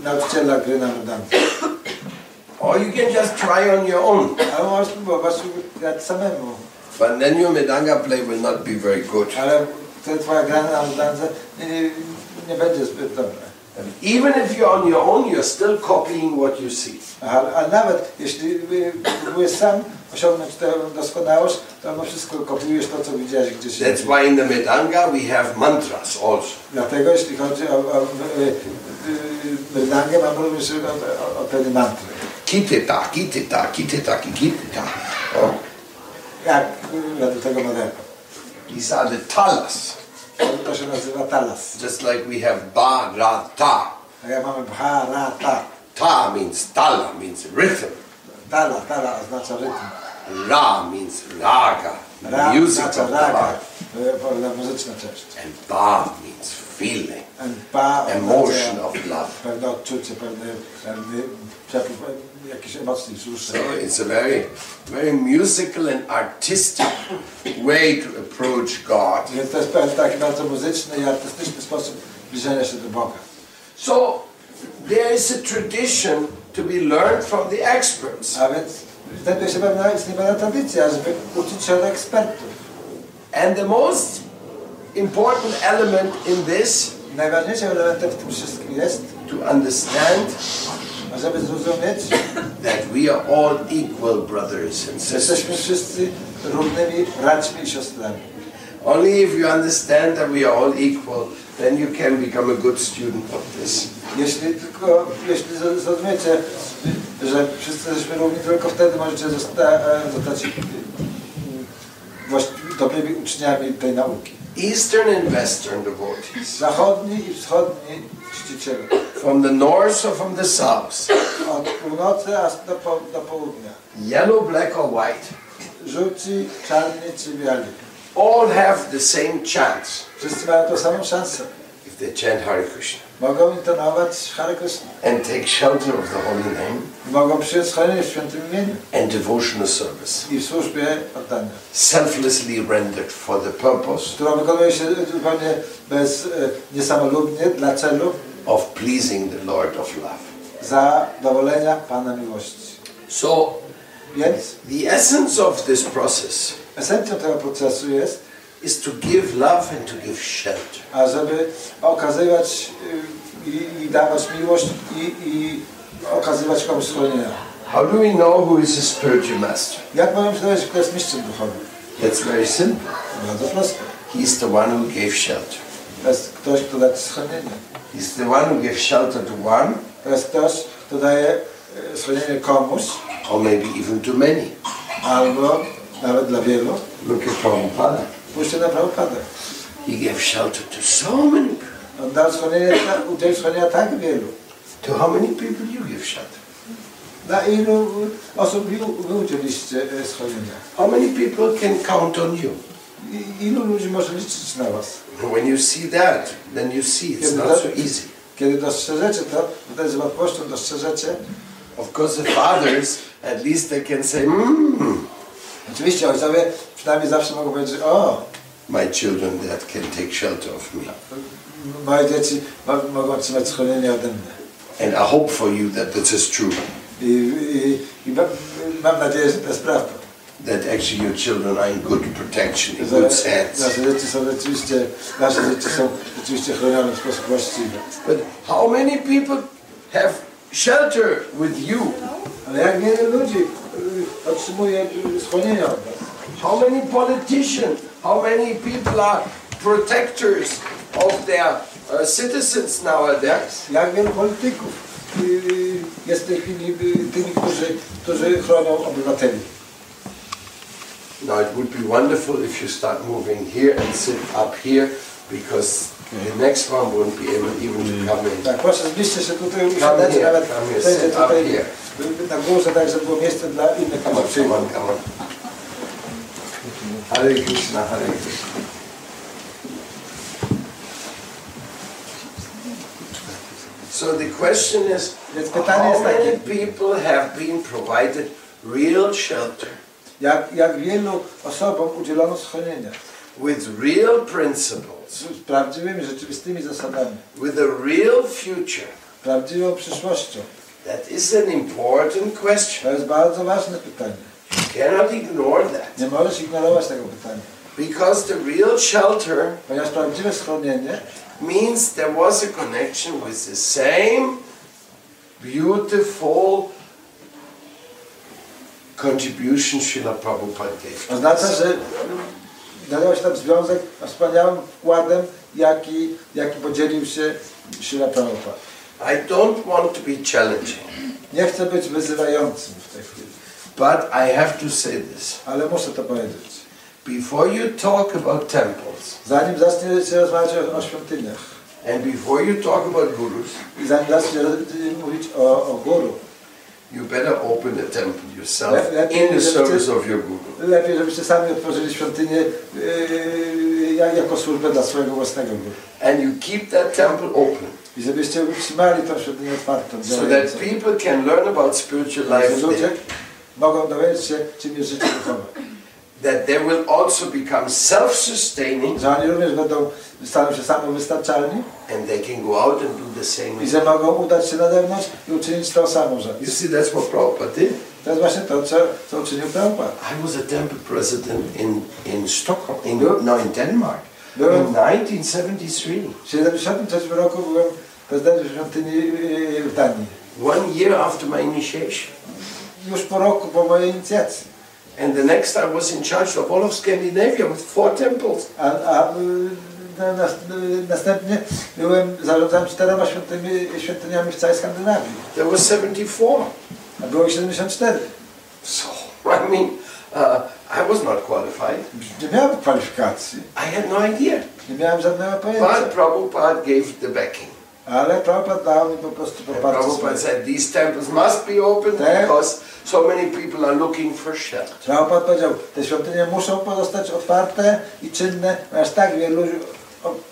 y, nauczyciela gry na mrdangi. Or you can just try on your own. Ale możesz spróbować grać samemu. But then your Miranga play will not be very good. Ale wtedy twoja gra na mrdance nie, będzie zbyt dobra. Even if you're on your own, you're still copying what you see. A, nawet jeśli y, próbujesz sam osiągnąć tę doskonałość, to mimo wszystko kopiujesz to, co widziałeś gdzieś That's why in the Miranga we have mantras also. Dlatego jeśli chodzi o, o y, y, mrdangę, mam również o, o, o pewne mantry. Kitita, kitita, kitita, kitita. Oh, Jak według tego modelu. these are the talas. To, się nazywa talas. Just like we have ba, ra, ta. A ja mamy bha, ra, ta. Ta means tala, means rhythm. Tala, tala oznacza rytm. Ra means raga, Ra music of raga, muzyczna część. And ba means feeling, And ba emotion of love. pewne odczucie, pewny, pewny przepływ emocji wzruszeń. So it's a very, very musical and artistic way to approach God. Więc to jest pewien taki bardzo muzyczny i artystyczny sposób się do Boga. So there is a tradition to be learned from the experts. A więc znajduje się pewna, istnieje pewna tradycja, żeby uczyć się od ekspertów. And the most important element in this najważniejszym elementem w tym wszystkim jest, to understand żeby zrozumieć, that we are all equal brothers and że jesteśmy sisters. wszyscy równymi braćmi i siostrami. Only if you understand that we are all equal, then you can become a good student of this. Jeśli tylko, jeśli zro- zrozumiecie, że wszyscy jesteśmy równi, tylko wtedy możecie zosta, e, zostać właściwie dobrymi uczniami tej nauki. Eastern and Western devotees, Zachodni i wschodni from the north or from the south, Od północy aż do, po, do południa. yellow, black, or white, Żółci, czarni czy biali. all have the same chance. Wszyscy mają tą samą szansę. if they chant Hare Krishna. Mogą intonować Hare Krishna. and take shelter of the holy name. Mogą przyjąć schronienie w świętym imieniu and devotional service, i w służbie oddania, selflessly rendered for the purpose. Którą wykonuje się zupełnie bez, e, niesamolubnie dla celu of pleasing the Lord of Love. zadowolenia Pana miłości. So, Więc the essence of this process esencją tego procesu jest, is to give love and to give shelter. ażeby okazywać y, i, i dawać miłość i, i okazywać komuś schronienia. How do we know who is a spiritual master? Jak się dowiedzieć, kto jest mistrzem duchowym? That's very simple. Bardzo proste. He's the one who gave shelter. To jest ktoś, kto daje schronienie. He's the one who gave shelter to one, To jest ktoś, kto daje schronienie komuś, or maybe even to many. albo nawet dla wielu. Look at Prabhupada. Spójrzcie na Prabhupadę. He gave shelter to so many people. On dał schronienie, udzielił schronienia tak wielu. To how many people you give shelter? Na ilu osób wy udzieliście schronienia? How many people can count on you? Ilu ludzi może liczyć na was? When you see that, then you see it's not so easy. Kiedy dostrzeżecie to, wtedy z łatwością dostrzeżecie, Of course, the fathers, at least they can say, mm, Oczywiście ojcowie przynajmniej zawsze mogą powiedzieć, o, my children that can take shelter of me. moje dzieci mo- mogą otrzymać schronienie ode mnie. And I hope for you that this is true, I, i, i ma- mam nadzieję, że to jest prawda. That actually your children are in good protection, in Że good hands. nasze dzieci są rzeczywiście, nasze dzieci są rzeczywiście chronione w sposób właściwy. But how many people have shelter with you? Ale jak wiele ludzi y, otrzymuje y, schronienie od nas? How many politicians, how many people are protectors of their uh, citizens nowadays? Jak wielu polityków y, jest w tej chwili y, tymi, którzy, którzy chronią obywateli. Now it would be wonderful if you start moving here and sit up here because the next one won't be able even to come in. Tak, proszę zbliżcie się tutaj, Come usiadać, here, nawet come here, będzie sit up tutaj here. y, na górze, tak żeby było miejsce dla innych, Come on, którzy come przyjdą. on, come on. Hare Krishna, Hare Krishna. So the question is, Więc pytanie how many people have been provided real shelter Jak, jak wielu osobom udzielono schronienia with real principles, z prawdziwymi, rzeczywistymi zasadami, with a real future? prawdziwą przyszłością. That is an important question. To jest bardzo ważne pytanie. You cannot ignore that. Nie możesz ignorować tego pytania. Because the real shelter Ponieważ prawdziwe schronienie means there was a connection with the same beautiful contribution Srila Prabhupada gave. oznacza, że znajdował się tam związek z wspaniałym wkładem, jaki, jaki podzielił się Srila Prabhupada. I don't want to be challenging, Nie chcę być wyzywającym w tej chwili, but I have to say this. ale muszę to powiedzieć. Before you talk about temples, Zanim zaczniecie rozmawiać o świątyniach and before you talk about gurus, i zanim zaczniecie mówić o, o guru, you better open a temple yourself let in the service of your guru. lepiej, żebyście sami otworzyli świątynię yy, jak- jako służbę dla swojego własnego guru. And you keep that temple open I żebyście utrzymali tą świątynię otwartą, so that people can learn about spiritual life ludzie mogą dowiedzieć się, czym jest życie duchowe. That they will also become self-sustaining Że oni również będą, staną się samowystarczalni and they can go out and do the same. i że mogą udać się na zewnątrz i uczynić tą samą rzecz. You see, that's what Prabhupada did. To jest właśnie to, co, co uczynił Prabhupada. I was a temple president in, in Stockholm, in, no, in Denmark, in 1973. W 1973 roku byłem prezydentem świątyni w Danii. One year after my initiation. Już po roku po mojej inicjacji. And the next I was in charge of all of Scandinavia with four temples. A, a na, na, następnie byłem, zarządzałem czterema świątymi, świątyniami w całej Skandynawii. There was 74. A było ich 74. So, I mean, uh, I was not qualified. Nie miałem kwalifikacji, I had no idea. nie miałem żadnego pojęcia. But Prabhupada gave the backing. Ale Prabhupada dał mi po prostu Prabhupada said these temples must be open Tak. because so many people are looking for shelter. Prabhupada powiedział, te świątynie muszą pozostać otwarte i czynne, ponieważ tak wielu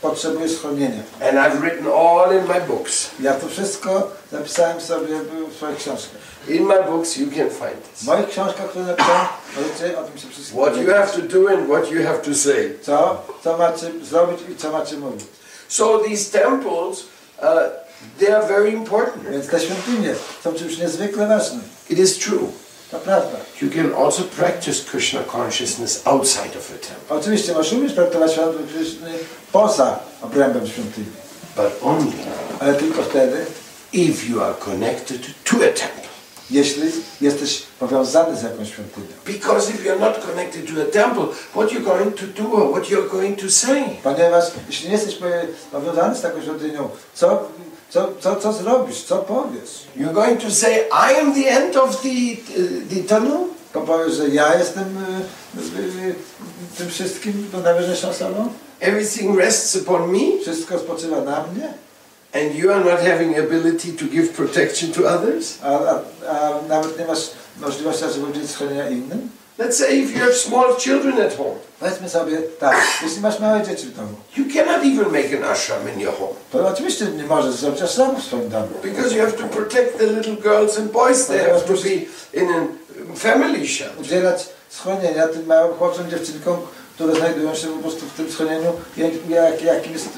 potrzebuje schronienia. And I've written all in my books. Ja to wszystko zapisałem sobie w swoich książkach. In my books you can find W this. moich książkach, które napisałem, możecie o tym się wszystkim What you have to do and what you have to say. Co, co macie zrobić i co macie mówić. So these temples, uh, they are very important. Więc te świątynie są czymś niezwykle ważnym. It is true. To prawda. You can also practice Krishna consciousness outside of a temple, Oczywiście masz umieć traktować światłość poza obrębem świątyni. but only Ale tylko wtedy, if you are connected to a temple. Jeśli jesteś powiązany z jakąś świątynią. Because if you're not connected to a temple, what you're going to do or what you're going to say? Ponieważ jeśli nie jesteś powiązany z taką świątynią, co, co, co, co zrobisz, co powiesz? You're going to say, I am the end of the, uh, the tunnel? To powiesz, że ja jestem y, y, tym wszystkim, tą najważniejszą osobą? Everything rests upon me? Wszystko spoczywa na mnie? And you are not having ability to give protection to others? A, a, a nawet nie masz możliwości, żeby udzielić schronienia innym? Let's say if you have small children at home, Powiedzmy sobie tak, jeśli masz małe dzieci w domu, you cannot even make an ashram in your home to oczywiście nie możesz zrobić ashramu w swoim domu. because you have to protect the little girls and boys. They have to be in a family shelter. Udzielać schronienia tym małym chłopcom i dziewczynkom, które znajdują się po prostu w tym schronieniu, jak, jak, jakim jest y,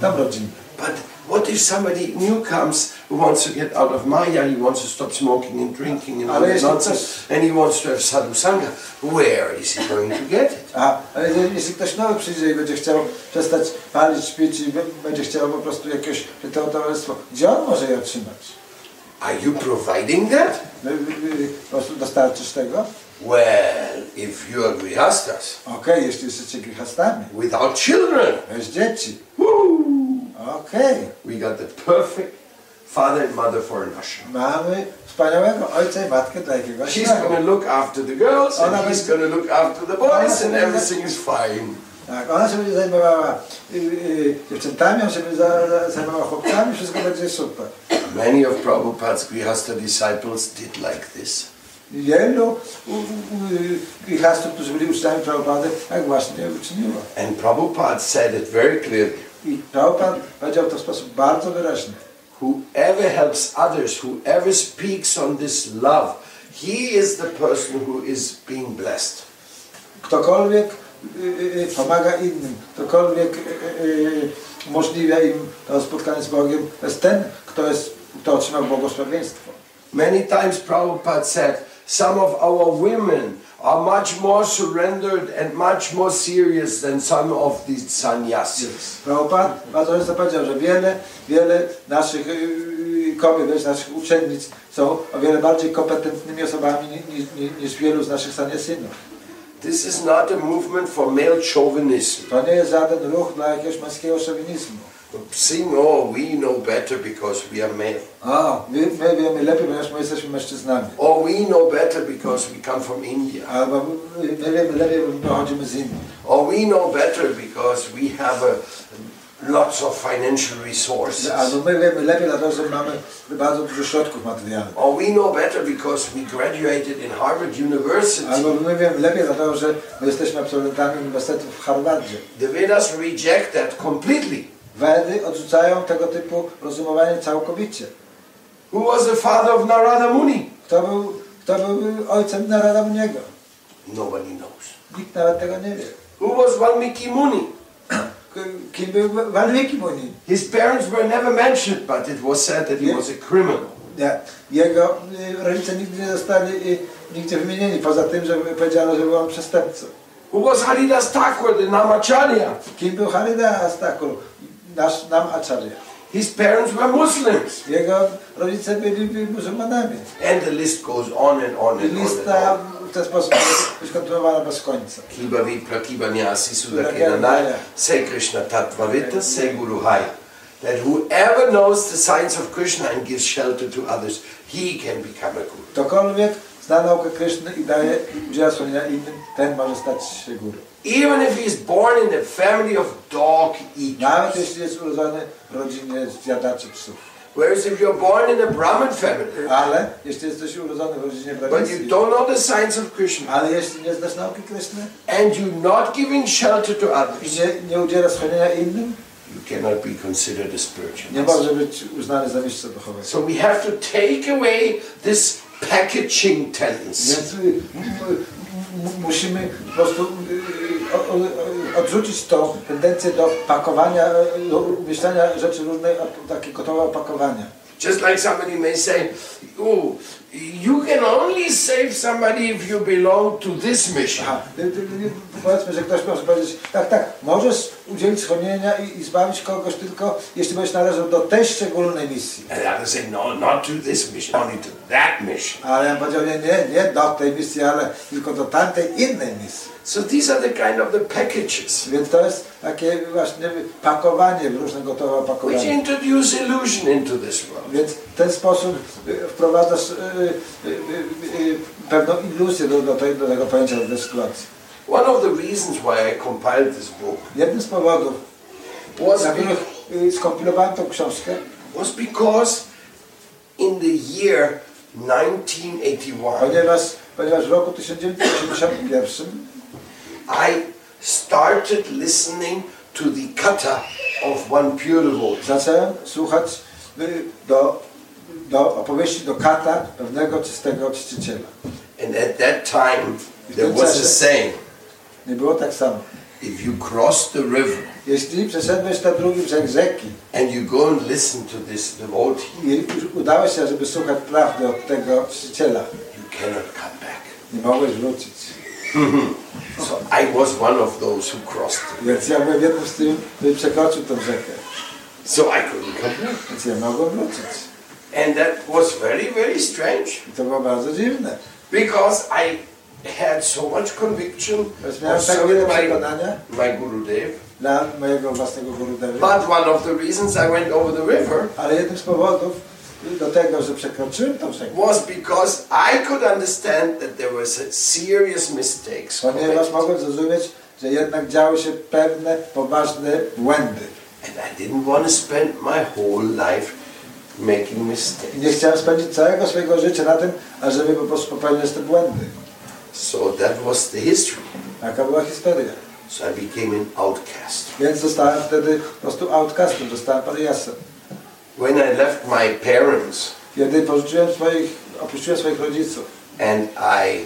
dom rodzinny. But what if somebody new comes who wants to get out of Maya, he wants to stop smoking and drinking and all that nonsense, and he wants to have sadhu sangha? Where is he going to get it? A ale jeśli- ktoś nowy przyjdzie i będzie chciał przestać palić, pić i będzie chciał po prostu jakieś to towarzystwo, gdzie on może je otrzymać? Are you providing that? Dostarczysz tego? Well, if you are grihastas Okej, jeśli jesteście grzechastami, without children, bez dzieci. woo, Okej, we got the perfect father and mother for an ashram. mamy wspaniałego ojca i matkę dla She's going to look after the girls, and Ona he's going to look after the boys, and everything is fine. Tak, ona się będzie zajmowała y, y, dziewczętami, on się będzie za- za- zajmował chłopcami, wszystko będzie super. Many of Prabhupada's grihasta disciples did like this. Wielu grzechastów, którzy byli uczniami Prabhupady, tak właśnie uczyniło. And Prabhupada said it very clearly. I Prabhupada powiedział to w sposób bardzo wyraźny. Whoever helps others, whoever speaks on this love, he is the person who is being blessed. Ktokolwiek y, y, y, pomaga innym, ktokolwiek umożliwia im to spotkanie z Bogiem, to jest ten, kto, jest, kto otrzymał błogosławieństwo. Many times Prabhupada said, some of our women are much more surrendered and much more serious than some of these sannyasis. Prabhupada bardzo często powiedział, że wiele, wiele naszych y, y, kobiet, wiele naszych uczennic są o wiele bardziej kompetentnymi osobami ni- ni- ni- niż wielu z naszych saniasynów. This is not a movement for male chauvinism. To nie jest żaden ruch dla jakiegoś męskiego szowinizmu. Saying, oh, we know better because we are male. A, my, my wiemy lepiej, ponieważ my jesteśmy mężczyznami. Or we know better because we come from India. Albo my, my wiemy lepiej, bo my pochodzimy z Indii. Or we know better because we have a, lots of financial resources. Albo my wiemy lepiej, dlatego że mamy bardzo dużo środków materialnych. Or we know better because we graduated in Harvard University. Albo my wiemy lepiej, dlatego że my jesteśmy absolwentami Uniwersytetu w Harvardzie. The Vedas reject that completely. Wedy odrzucają tego typu rozumowanie całkowicie. Who was the father of Narada Muni? Kto był, kto był ojcem Narada Muniego? Nobody knows. Nikt nawet tego nie wie. Who was Valmiki Muni? Kim był Walmiki Muni? His parents were never mentioned, but it was said that he was a criminal. Nie. Jego y, rodzice nigdy nie zostali y, nigdzie wymienieni, poza tym, że powiedziano, że był on przestępcą. Who was Haridas Thakur, the Namacharya? Kim był Haridas Thakur? Nasz nam Acharya. His parents were Muslims. Jego rodzice byli muzułmanami. And the list goes on and on and on. lista w ten sposób jest kontynuowana bez końca. Kiba Vipra Kiba Nyasi. Sudakenanaya, say Krishna Tattvavita, say Guru Hai. That whoever knows the signs of Krishna and gives shelter to others, he can become a guru. Ktokolwiek zna naukę Kryszny i daje udziela innym, ten może stać się górą. Even if he is born in a family of dog Nawet eaters. jeśli jest urodzony w rodzinie zjadaczy psów. Whereas if you're born in a Brahmin family, Ale jeśli jesteś urodzony w rodzinie but you don't know the signs of Krishna, ale jeśli nie znasz nauki Kryszny and you're not giving shelter to others, nie, nie udziela schronienia innym, you cannot be considered a nie może być uznany za. So we have to take away this packaging tendency. Y, musimy po prostu y, o- o- odrzucić tą tendencję do pakowania, y, do umieszczania rzeczy różnej, op- takie gotowe opakowania. Just like somebody may say, you can only save somebody if you belong to this mission. Aha, powiedzmy, że ktoś może powiedzieć, tak, tak, możesz udzielić schronienia i, i zbawić kogoś tylko, jeśli będziesz należał do tej szczególnej misji. And others say, no, not to this mission, only to that mission. Ale ja powiedział, nie, nie, nie do tej misji, ale tylko do tamtej innej misji. So these are the kind of the packages Więc to jest takie właśnie pakowanie różne gotowe which opakowania. introduce illusion into this world. Więc w ten sposób y, wprowadzasz y, y, y, y, pewną iluzję do, do, tej, do tego pojęcia, do tej sytuacji. One of the reasons why I compiled this book Jednym z powodów, was, dla których y, skompilowałem tą książkę, was because in the year 1981, ponieważ, ponieważ w roku 1981 I started listening to the kata of one pure devotee. zacząłem słuchać y, do, do opowieści do kata pewnego czystego czciciela. And at that time, there was a saying Nie było tak samo. if you cross the river Jeśli przeszedłeś na drugi brzeg rzeki and you go and listen to this devotee, i udałeś się, żeby słuchać prawdy od tego czciciela, you cannot come back. nie mogłeś wrócić. So I was one of those who crossed it. Więc ja byłem jednym z tych, który przekroczył tą rzekę. So I couldn't come back. Więc ja mogłem wrócić. And that was very, very strange I to było bardzo dziwne. because I had so much conviction Więc miałem tak wiele my, przekonania my Guru Dev. dla mojego własnego Gurudewy. But one of the reasons I went over the river Ale jednym z powodów do tego, że przekroczyłem tą rzekę, was because I could understand that there was serious mistakes. ponieważ mogłem zrozumieć, że jednak działy się pewne poważne błędy. And I didn't want to spend my whole life making mistakes. Nie chciałem spędzić całego swojego życia na tym, ażeby po prostu popełniać te błędy. So that was the history. Taka była historia. So I became an outcast. Więc zostałem wtedy po prostu outcastem, zostałem pariasem. When I left my parents Kiedy porzuciłem swoich, opuściłem swoich rodziców and I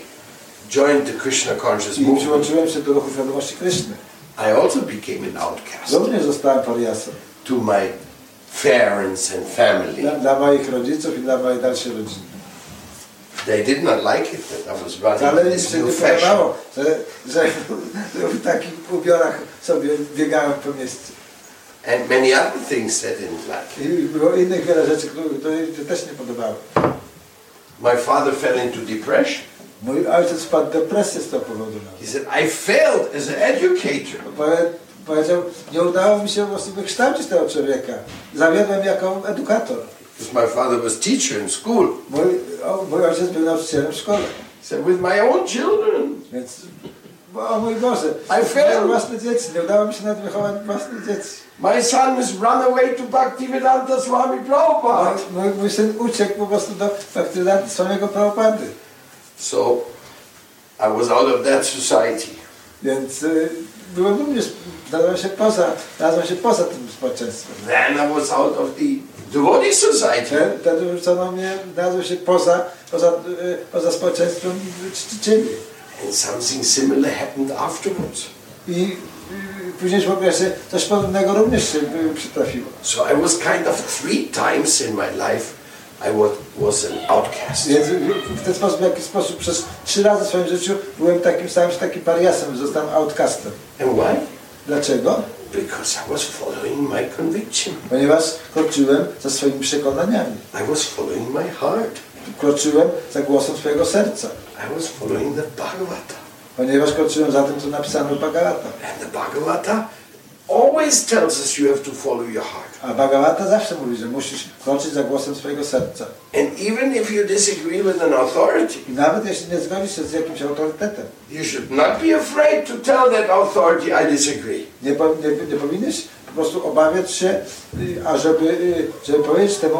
joined the Krishna conscious i movement, przyłączyłem się do ruchu świadomości Kryszny, I also became an outcast również zostałem pariasem. to my parents and family. Dla, dla moich rodziców i dla mojej dalszej rodziny. They did not like it that I was running Ale this się new nie fashion. podobało, że, że w takich ubiorach sobie biegałem po mieście. And many other things they didn't like. I było innych wiele rzeczy, które, które mi się też nie podobały. My father fell into depression. Mój ojciec wpadł w depresję z tego powodu. He said, I failed as an educator. Powie, powiedział, nie udało mi się prostu wykształcić tego człowieka. Zawiodłem jako edukator. Because my father was teacher in school. Mój, o, mój ojciec był nauczycielem w szkole. He said, with my own children. Więc, o mój Boże, I failed. własne dzieci, nie udało mi się nawet wychować własnych dzieci. My son has run away to Bhaktivedanta Swami Prabhupada. Mój, mój, syn uciekł po prostu do Bhaktivedanta swojego Prabhupady. So I was out of that society. Więc y, byłem również, znalazłem się poza, znalazłem się poza tym społeczeństwem. Then I was out of the devotee society. Wtedy- wyrzucono mnie, znalazłem się poza, poza, y, poza społeczeństwem czcicieli. And something similar happened afterwards. I w późniejszym okresie coś podobnego również się przytrafiło. So I was kind of three times in my life I was, was an outcast. Więc w- ten sposób, w jaki sposób przez trzy razy w swoim życiu byłem takim samym, takim pariasem, zostałem outcastem. And why? Dlaczego? Because I was following my conviction. Ponieważ kroczyłem za swoimi przekonaniami. I was following my heart. Kroczyłem za głosem swojego serca. I was following the Bhagavata. Ponieważ kroczyłem za tym, co napisano w Bhagavata. And the Bhagavata always tells us you have to follow your heart. A Bhagavata zawsze mówi, że musisz kroczyć za głosem swojego serca. And even if you disagree with an authority, I nawet jeśli nie zgodzisz się z jakimś autorytetem, you should not be afraid to tell that authority I disagree. nie, nie, nie powinieneś po prostu obawiać się, y, a żeby, y, żeby powiedzieć temu,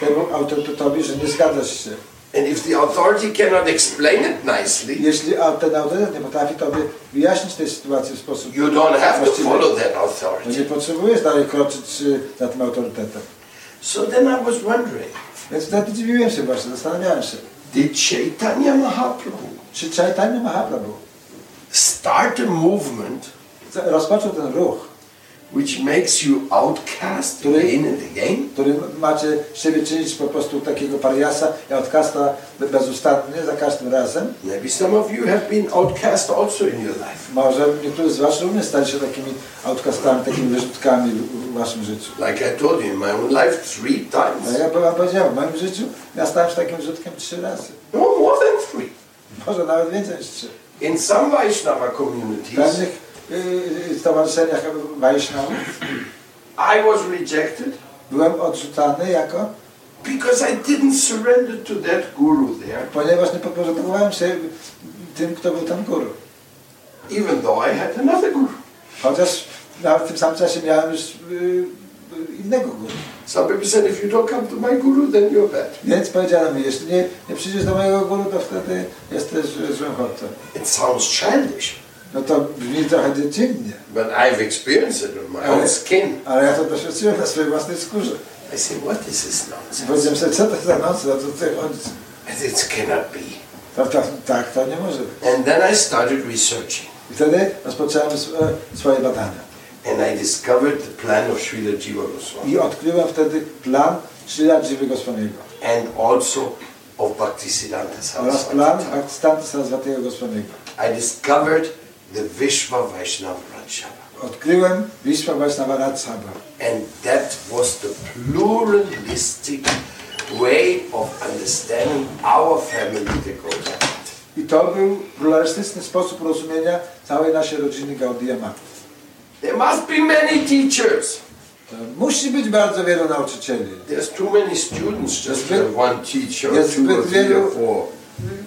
y, temu autorytetowi, że nie zgadzasz się. And if the authority cannot explain it nicely, Jeśli ten autorytet nie potrafi tobie wyjaśnić tej sytuacji w sposób you don't have to follow that authority. nie potrzebujesz dalej kroczyć y, za tym autorytetem. So then I was wondering, Więc wtedy dziwiłem się właśnie, zastanawiałem się, did Chaitanya Mahaprabhu czy Chaitanya Mahaprabhu start a movement rozpoczął ten ruch, which makes you outcast Który- again and again? który macie siebie czynić po prostu takiego pariasa i odkasta bezustannie za każdym razem. Maybe some of you have been outcast also in your life. Może niektórzy z Was również stali się takimi outcastami, takimi wyrzutkami w, Waszym życiu. Like I told you in my own life three times. ja Wam powiedziałem, w moim życiu ja stałem się takim wyrzutkiem trzy razy. No more than three. Może nawet więcej niż trzy. In some Vaishnava communities, stowarzyszeniach Wajsznawów I was rejected byłem odrzucany jako, because I didn't surrender to that guru there, ponieważ nie podporządkowałem się tym, kto był tam guru. even though I had another guru. Chociaż nawet w tym samym czasie miałem już y, innego guru. Some people said, if you don't come to my guru, then you're bad. Więc powiedziano mi, jeśli nie, nie przyjdziesz do mojego guru, to wtedy jesteś złym chłopcem. It sounds childish, No to brzmi trochę dziecinnie, but I've experienced it on my own skin. ale ja to doświadczyłem na swojej własnej skórze. I say, what is this nonsense? Powiedziałem sobie, co to za noc, no to tutaj chodzi. And It cannot be. To, to, tak, to nie może być. And then I started researching, I wtedy rozpocząłem e, swoje badania. and I discovered the plan of Srila Jiva Goswami, I odkryłem wtedy plan Srila Dziwy Goswamiego and also of Bhaktisiddhanta oraz plan Saraswati. Bhaktisiddhanta Saraswatiego Goswamiego. I discovered the Vishva Vaishnava Rajyava. Odkryłem Vishwa Vaishnava Rajsabha. And that was the pluralistic way of understanding our family, the Gaudiya. I to był pluralistyczny sposób rozumienia całej naszej rodziny Gaudiya. There must be many teachers. To Musi być bardzo wielu nauczycieli. There's too many students just Zbyt- one teacher, jest zbyt wielu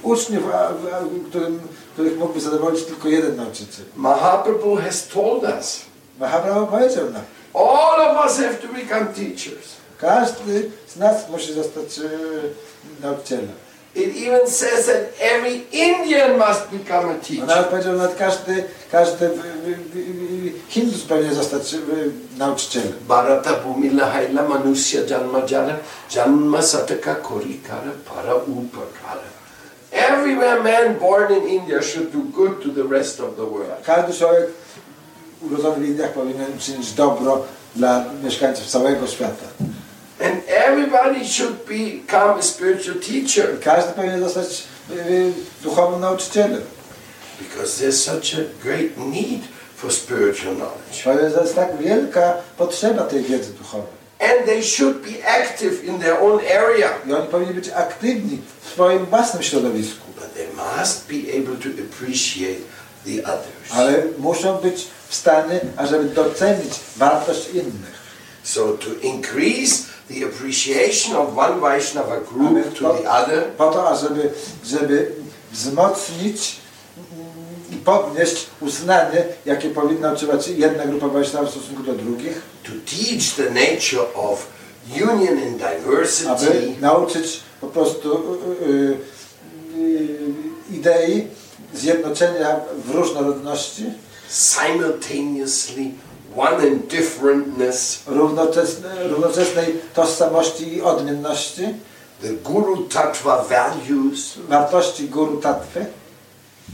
uczniów, a, a, którym, których mógłby zadowolić tylko jeden nauczyciel. Mahaprabhu has told us Mahaprabhu powiedział nam, all of us have to become teachers. każdy z nas musi zostać e, nauczycielem. It even says that every Indian must become a teacher. nawet powiedział, nawet każdy, każdy y, y, Hindus powinien zostać nauczycielem. Bharata Bhumila Haila Manusya Janma Jara Janma Sataka Korikara Para Upakara. Every man born in India should do good to the rest of the world. Każdy człowiek urodzony w Indiach powinien czynić dobro dla mieszkańców całego świata. And everybody should become a spiritual teacher Każdy powinien zostać y, duchowym nauczycielem. because there's such a great need for spiritual knowledge. Ponieważ jest tak wielka potrzeba tej wiedzy duchowej. And they should be active in their own area. I oni powinni być aktywni w swoim własnym środowisku. But they must be able to appreciate the others. Ale muszą być w stanie, ażeby docenić wartość innych. So to increase the appreciation of one Vaishnava group to the other, po to, ażeby żeby wzmocnić i podnieść uznanie, jakie powinna odczuwać jedna grupa Wajsznawa w stosunku do drugich, to teach the nature of union and aby diversity, nauczyć po prostu y, y, y, idei zjednoczenia w różnorodności, simultaneously one in differentness, równoczesne, równoczesnej tożsamości i odmienności, the Guru Tattva values, wartości guru tattwy,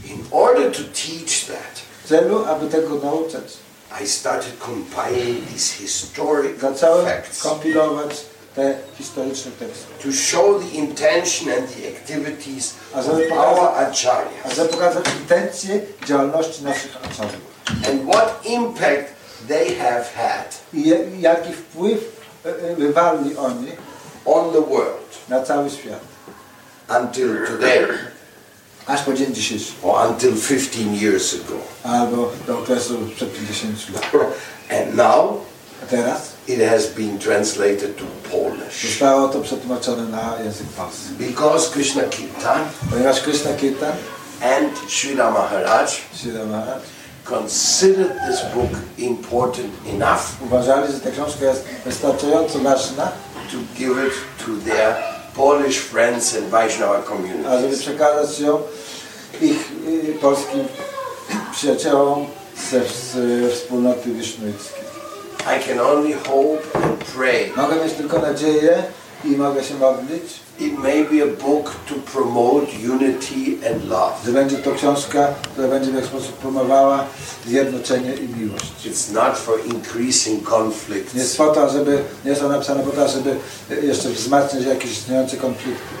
in order to teach that. w celu, aby tego nauczać. I started compiling these historic Zacząłem facts kompilować te historyczne teksty. to show the intention and the activities A of żeby our pokazać, a acharyas żeby pokazać intencje działalności naszych aczarów. and what impact they have had I je- jaki wpływ e, e, wywarli oni on the world na cały świat. until today Aż po dzień dzisiejszy. or until 15 years ago. Albo do okresu sprzed 50 lat. And now A teraz it has been translated to Polish. zostało to przetłumaczone na język polski. Because Krishna Kirtan Ponieważ Krishna Kirtan, and Srila Maharaj Srila Maharaj, considered this book important enough uważali, że ta książka jest wystarczająco ważna, to give it to their Polish friends and Vaishnava communities. przekazać ją ich y, polskim przyjaciołom ze z wspólnoty wisznuickiej. I can only hope and pray Mogę mieć tylko nadzieję i mogę się modlić, it may be a book to promote unity and love. że będzie to książka, która będzie w jakiś sposób promowała zjednoczenie i miłość. It's not for increasing Nie conflicts. jest po to, żeby, nie jest ona napisana po to, żeby jeszcze wzmacniać jakieś istniejące konflikty.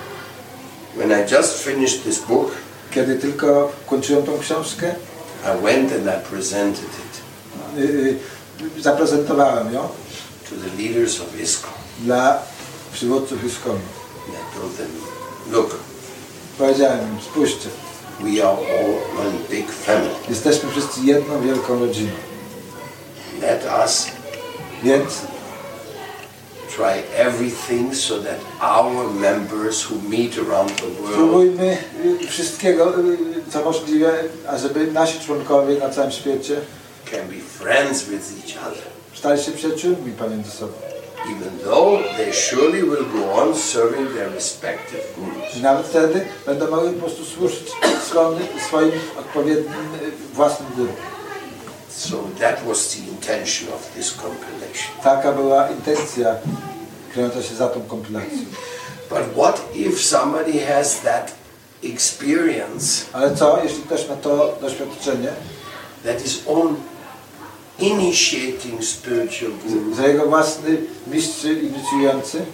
When I just finished this book, Kiedy tylko kończyłem tą książkę, I went and I presented it y, y, zaprezentowałem ją to the leaders of ISKCON. dla przywódców Iskonu. Told them, look, Powiedziałem im, spójrzcie, we are all one big family. jesteśmy wszyscy jedną wielką rodziną, Let us więc try everything so that our members who meet around the world spróbujmy y, wszystkiego, y, co możliwe, ażeby nasi członkowie na całym świecie can be friends with each other. stali się przyjaciółmi pomiędzy sobą. Even though they surely will go on serving their respective gurus. I nawet wtedy będą mogli po prostu służyć swoim, odpowiednim y, własnym guru. So that was the intention of this compilation. Taka była intencja kryjąca się za tą kompilacją. But what if somebody has that experience Ale co, jeśli ktoś ma to doświadczenie, that his own initiating spiritual guru że jego własny mistrz inicjujący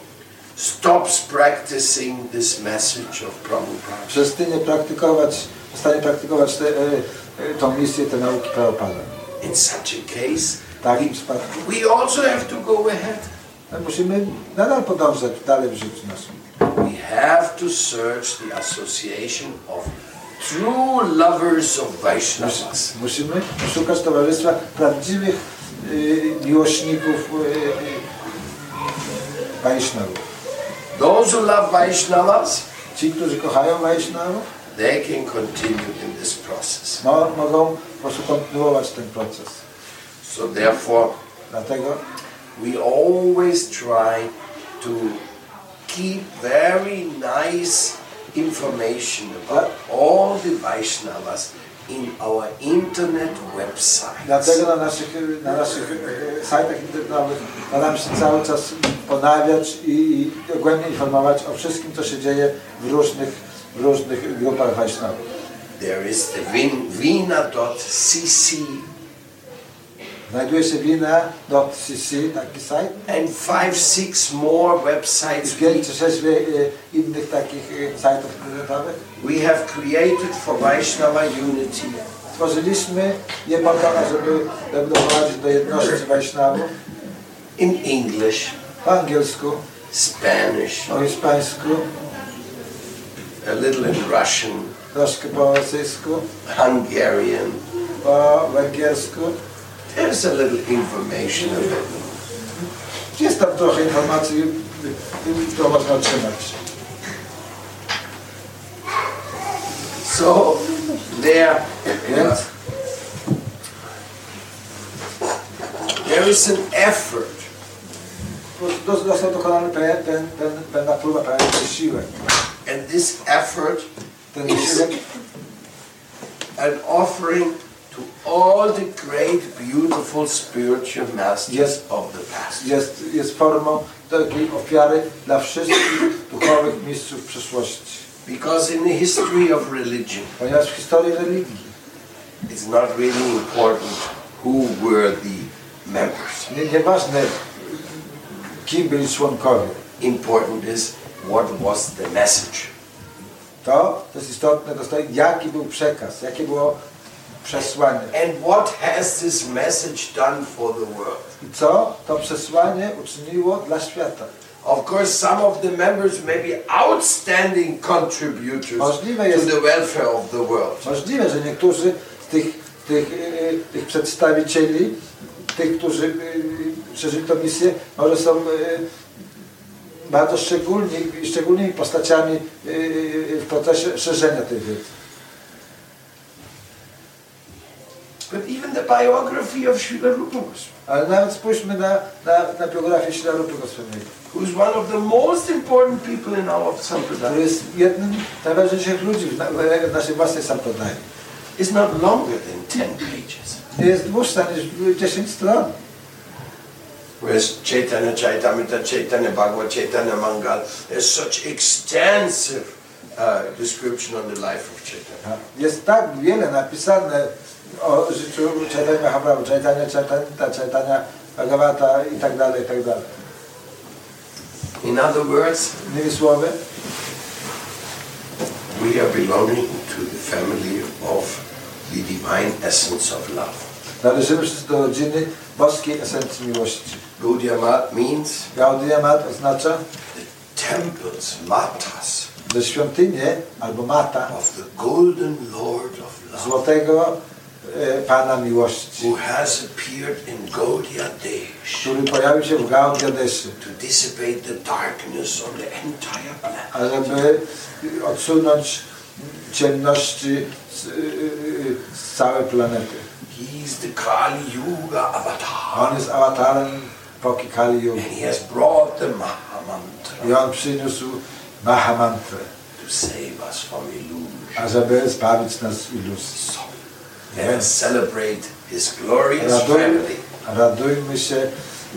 stops practicing this message of Prabhupada? przestanie praktykować, przestanie praktykować te, e, e, misję, te nauki Prabhupada. In such a case, W takim przypadku we also have to go ahead. my musimy nadal podążać dalej w życiu naszym. We have to search the association of true lovers of Vaishnavas. Musimy szukać towarzystwa prawdziwych y, miłośników y, Wajsznawów. Those who love Vaishnavas, Ci, którzy kochają Wajsznawów, they can continue in this process. mo, mogą po prostu kontynuować ten proces. So therefore, Dlatego we always try to keep very nice information about all the Vaishnavas in our internet websites. Dlatego na naszych, na naszych e, sajtach internetowych staramy się cały czas ponawiać i, i dogłębnie informować o wszystkim, co się dzieje w różnych, w różnych grupach Wajsznawów. There is the vin- vina.cc Znajduje się wina.cc, taki sajt, and five, six more websites. i pięć czy sześć e, innych takich e, sajtów internetowych. We have created for Vaishnava unity Stworzyliśmy je po to, żeby, żeby doprowadzić do jedności Wajsznawów in English, po angielsku, Spanish, po hiszpańsku, a little in Russian, troszkę po rosyjsku, Hungarian. po węgiersku. There's a little information of it. Jest tam trochę informacji, którą można otrzymać. So there, Więc there is an effort po prostu został dokonany pewien, ten, ten, pewna próba, pewien wysiłek. and this effort Ten wysiłek an offering all the great, beautiful spiritual masters Yes. of the past. jest, jest formą takiej ofiary dla wszystkich duchowych mistrzów przyszłości. Because in the history of religion, Ponieważ w historii religii it's not really important who were the members. nie, nieważne kim byli członkowie, Important is what was the message. to, to jest istotne, to jest jaki był przekaz, jakie było przesłanie. And what has this message done for the world? I co to przesłanie uczyniło dla świata. Of course, some of the members may be outstanding contributors Możliwe to jest- the welfare of the world. Możliwe, że niektórzy z tych, tych, yy, tych przedstawicieli, tych, którzy przeżyli tę misję, może są bardzo szczególni, szczególnymi postaciami w procesie szerzenia tej wiedzy. But even the biography of Srila Rupa Goswami, Ale nawet spójrzmy na, na, na biografię Ślarupy Goswamiego, who's one of the most important people in our który sampradaya, jest jednym z najważniejszych ludzi w, na, w naszej własnej sampradai. is not longer than 10 pages. Jest dłuższa niż 10 stron. Whereas Chaitanya Chaitamrita, Chaitanya Bhagavad, Chaitanya Mangal, there's such extensive uh, description on the life of Chaitanya. Jest tak wiele napisane o życiu Chaitanya Mahaprabhu, Chaitanya Chaitanya, Chaitanya Bhagavata i tak dalej, i tak dalej. In other words, Innymi słowy, we are belonging to the family of the divine essence of love. należymy do rodziny boskiej esencji miłości. Gaudiya Mat means Gaudiya Mat oznacza, the temples, matas, że świątynię albo mata of the golden Lord of love, złotego Pana miłości, who has appeared in Gaudiya Desh który pojawił się w Gaudiya Deszy, to dissipate the darkness on the entire planet. ażeby odsunąć ciemności z, z całej planety. He's the Kali Yuga avatar. on jest awatarem epoki Kali Yugi. And he has brought the Mahamantra I on przyniósł Mahamantrę, to save us from illusion. ażeby zbawić nas z iluzji. Us celebrate his glorious family. radujmy się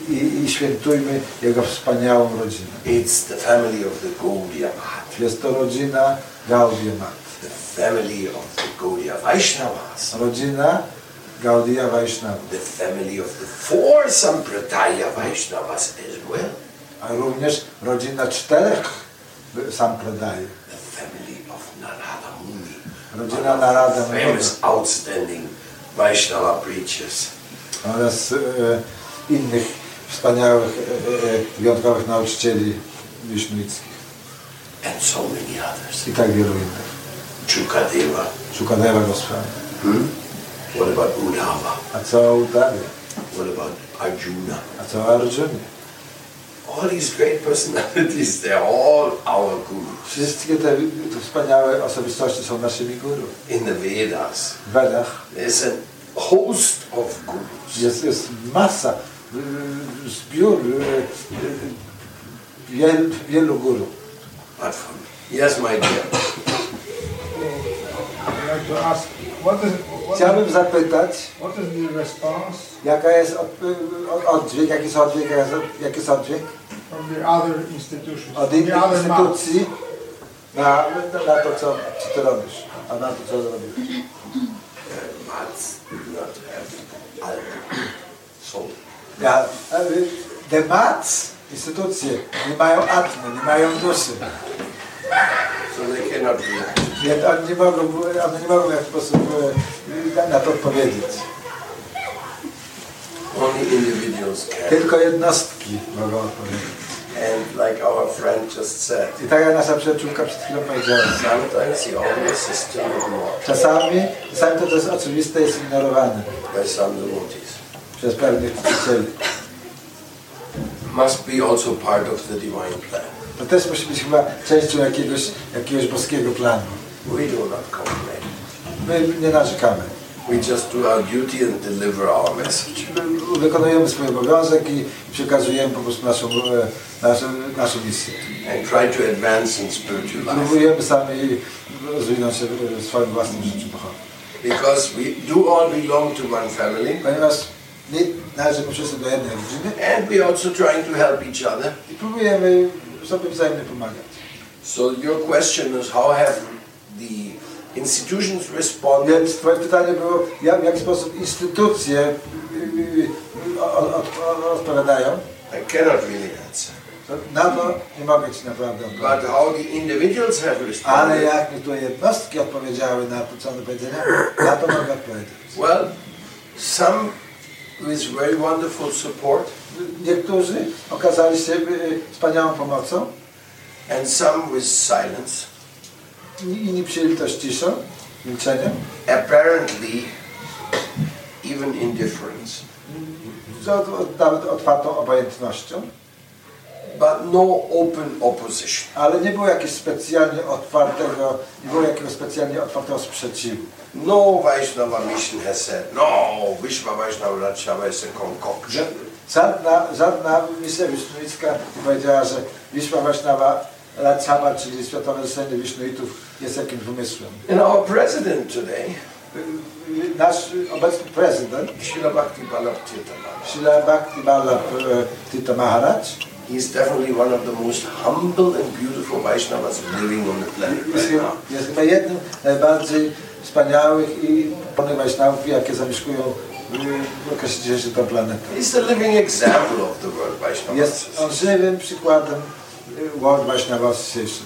i, i świętujmy Jego wspaniałą rodzinę. It's the family of the Gaudiya Math, Jest to rodzina Gaudiya Mat. the family of the Gaudiya Vaishnavas, Rodzina Gaudiya Vaishnava. the family of the four Sampradaya Vaishnavas as well, A również rodzina czterech sampradajów. the family of Narada Muni, Rodzina the Muni. famous outstanding Vaishnava preachers. oraz e, innych wspaniałych, e, e, wyjątkowych nauczycieli wisznuickich and so many others. i tak wielu innych. Chukadeva. Shukadeva Goswami. Hmm? What about Uddhava? A co Uddhavi? What about Arjuna? A co Arjuni? All these great personalities, they're all our gurus. Wszystkie te, wspaniałe osobistości są naszymi guru. In the Vedas, there's a host of gurus. jest, jest masa, y, zbiór y, y, wiel, wielu guru. But for me, yes, my dear. I'd like to ask, what is, what Chciałbym zapytać, jaka jest od, oddźwięk, jaki jest oddźwięk, jaki jest- oddźwięk od innych instytucji na, na to, co, ty robisz, a na to, co robisz. Ja, y, the mats, instytucje, nie mają atmy, nie mają duszy. So they cannot react. Nie, oni, nie mogą, one nie mogą w jakiś sposób y, na, to odpowiedzieć. Only individuals can. Tylko jednostki mogą odpowiedzieć. And like our friend just said, I tak jak nasza przyjaciółka przed chwilą powiedziała, sometimes the is still ignored czasami, czasami to, co jest oczywiste, jest ignorowane by some devotees. przez pewnych czcicieli. Must be also part of the divine plan. To też musi być chyba częścią jakiegoś, jakiegoś boskiego planu. We do not complain. My nie narzekamy. We just do our duty and deliver our message. My Wykonujemy swój obowiązek i przekazujemy po prostu naszą, e, naszą, naszą misję. And try to advance in spiritual life. Próbujemy sami rozwinąć się w swoim własnym życiu duchowym. Because we do all belong to one family. Ponieważ my należymy wszyscy do jednej rodziny And we also trying to help each other. i próbujemy sobie wzajemnie pomagać. So your question is how have the institutions responded? Więc Twoje pytanie było, jak, w jaki sposób instytucje y, y, odpowiadają. I cannot really answer. Na to nie mogę Ci naprawdę But how the individuals have Ale responded? jak mi tu jednostki odpowiedziały na to, co one powiedzieli, na to mogę odpowiedzieć. Well, some with very wonderful support Niektórzy okazali się y, wspaniałą pomocą, and some with silence. inni przyjęli to z ciszą, milczeniem, Apparently, even indifference. z otwartą obojętnością, But no open opposition. ale nie było jakiegoś specjalnie otwartego, nie było jakiegoś specjalnie otwartego sprzeciwu. No Vaishnava mission has said, no, Vishwa Vaishnava Rajshava is a concoction. Żadna, żadna misja wisznuicka nie powiedziała, że Wiszła Waśnawa Radzhava, czyli Światowe Zrzeszenie Wisznuitów jest jakimś wymysłem. And our president today, Nasz obecny prezydent, Srila Bhakti Tirthamara, Srila Bhakti Ballabh e, Tita Maharaj, he's definitely one of the most humble and beautiful Vaishnavas living on the planet right now. jest chyba jednym najbardziej wspaniałych i pełnych Wajsznawów, jakie zamieszkują dzisiejszym tę planetę. He's the living example of the world Vaishnava Jest on żywym przykładem e, World Vaishnava Association.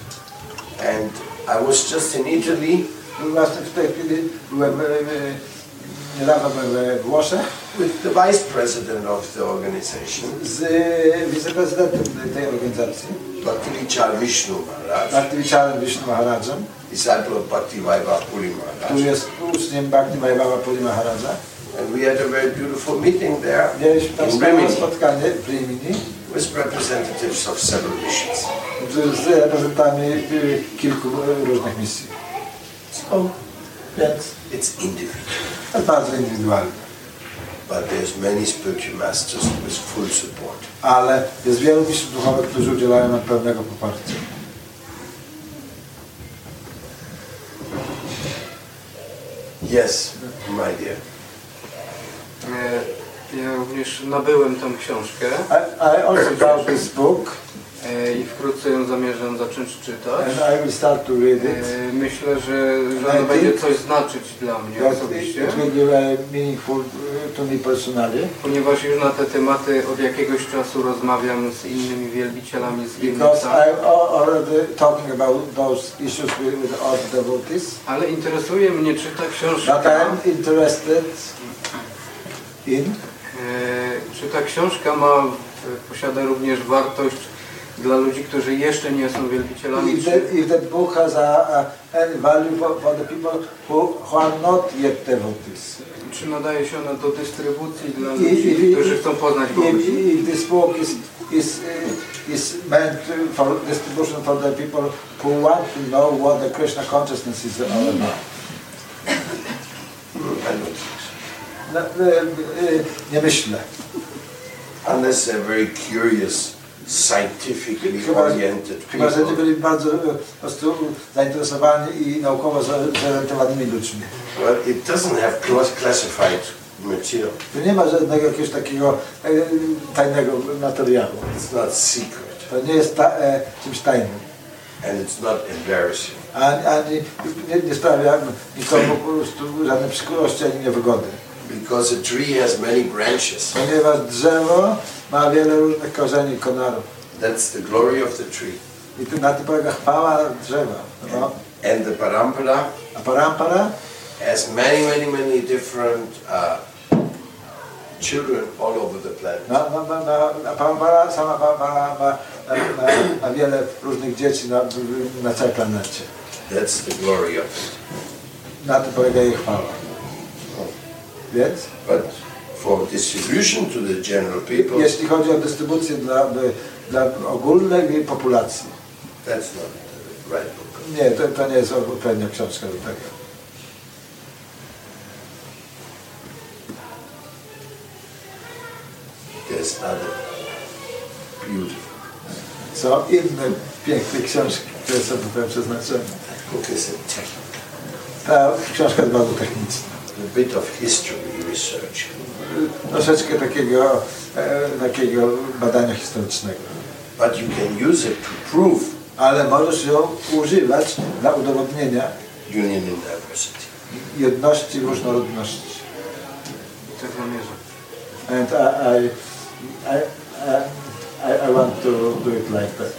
And I was just in Italy Właśnie w tej chwili byłem, e, e, niedawno byłem we Włoszech with the vice president of the organization, z wiceprezydentem tej organizacji, Vishnu Maharaj, Bhaktivicharem Vishnu Maharajem, disciple of Bhakti Vaibhav Puri który Maharaj. jest uczniem Bhakti Vaibhava Puri Maharaja. And we had a very beautiful meeting there Mieliśmy tam in wspaniałe Rimini spotkanie w Rimini with representatives of several missions. z reprezentantami e, kilku e, różnych misji. So Więc it's individual. to jest bardzo indywidualne. but there's many spiritual masters with full support. ale jest wielu mistrzów duchowych, którzy udzielają nam pełnego poparcia. Yes, my dear. E, Ja również nabyłem tą książkę I, I also this book e, i wkrótce ją zamierzam zacząć czytać. and I will start to read it. E, Myślę, że, ono będzie coś znaczyć dla mnie osobiście, it will be very meaningful uh, to me personally ponieważ już na te tematy od jakiegoś czasu rozmawiam z innymi wielbicielami z because Gielnica, I'm al- already talking about those issues with, with all the devotees. ale interesuje mnie, czy ta But książka, I'm interested in e, czy ta książka ma, e, posiada również wartość dla ludzi, którzy jeszcze nie są wielbicielami, if that, if that book has a, a, any value for, for the people who, who are not yet devotees. czy nadaje się ona do dystrybucji dla ludzi, if- którzy chcą poznać Boga. If, if this book is, is, uh, is meant for distribution for the people who want to know what the Krishna consciousness is all about. Nie myślę. Unless they're very curious, scientifically Chyba, oriented chyba że people. byli bardzo e, po prostu zainteresowani i naukowo zorientowanymi ludźmi. Well, it doesn't have clas- classified material. Tu nie ma żadnego jakiegoś takiego e, tajnego materiału. It's not secret. To nie jest ta, e, czymś tajnym. And it's not embarrassing. Ani, ani nie, nie sprawia nikomu po prostu żadnej przykrości ani niewygody. Because a tree has many branches. Ponieważ drzewo ma wiele różnych korzeni konarów. That's the glory of the tree. I tu na tym polega chwała drzewa. No. And the parampara A parampara has many, many, many different uh, children all over the planet. na, na, na, na parampara, sama parampara ma, ma, ma, ma wiele różnych dzieci na, na całej planecie. That's the glory of it. Na tym polega jej chwała. Więc But for distribution to the general people, jeśli chodzi o dystrybucję dla, dla ogólnej populacji, that's not the right book. nie, to, to nie jest odpowiednia książka do tego. There's other beautiful. Są inne piękne książki, które są tutaj przeznaczone. Book is a technical, Ta książka jest bardzo techniczna. A bit of history research. Troszeczkę takiego, e, takiego badania historycznego. But you can use it to prove Ale możesz ją używać dla udowodnienia union in diversity. jedności i różnorodności. Tak zamierzam. And I, I, I, I, I want to do it like that.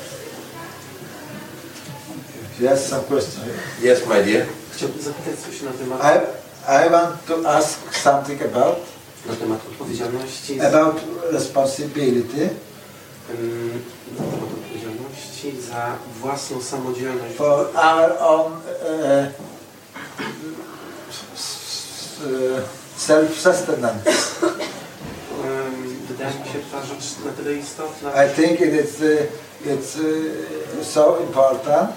Yes, some question. Yes, my dear. Chciałbym zapytać coś na temat, I, I want to ask something about na temat odpowiedzialności, z, about responsibility ym, na temat odpowiedzialności za własną samodzielność. for our own uh, self-sustenance. Wydaje mi się ta rzecz na tyle istotna, I think it is uh, it's uh, so important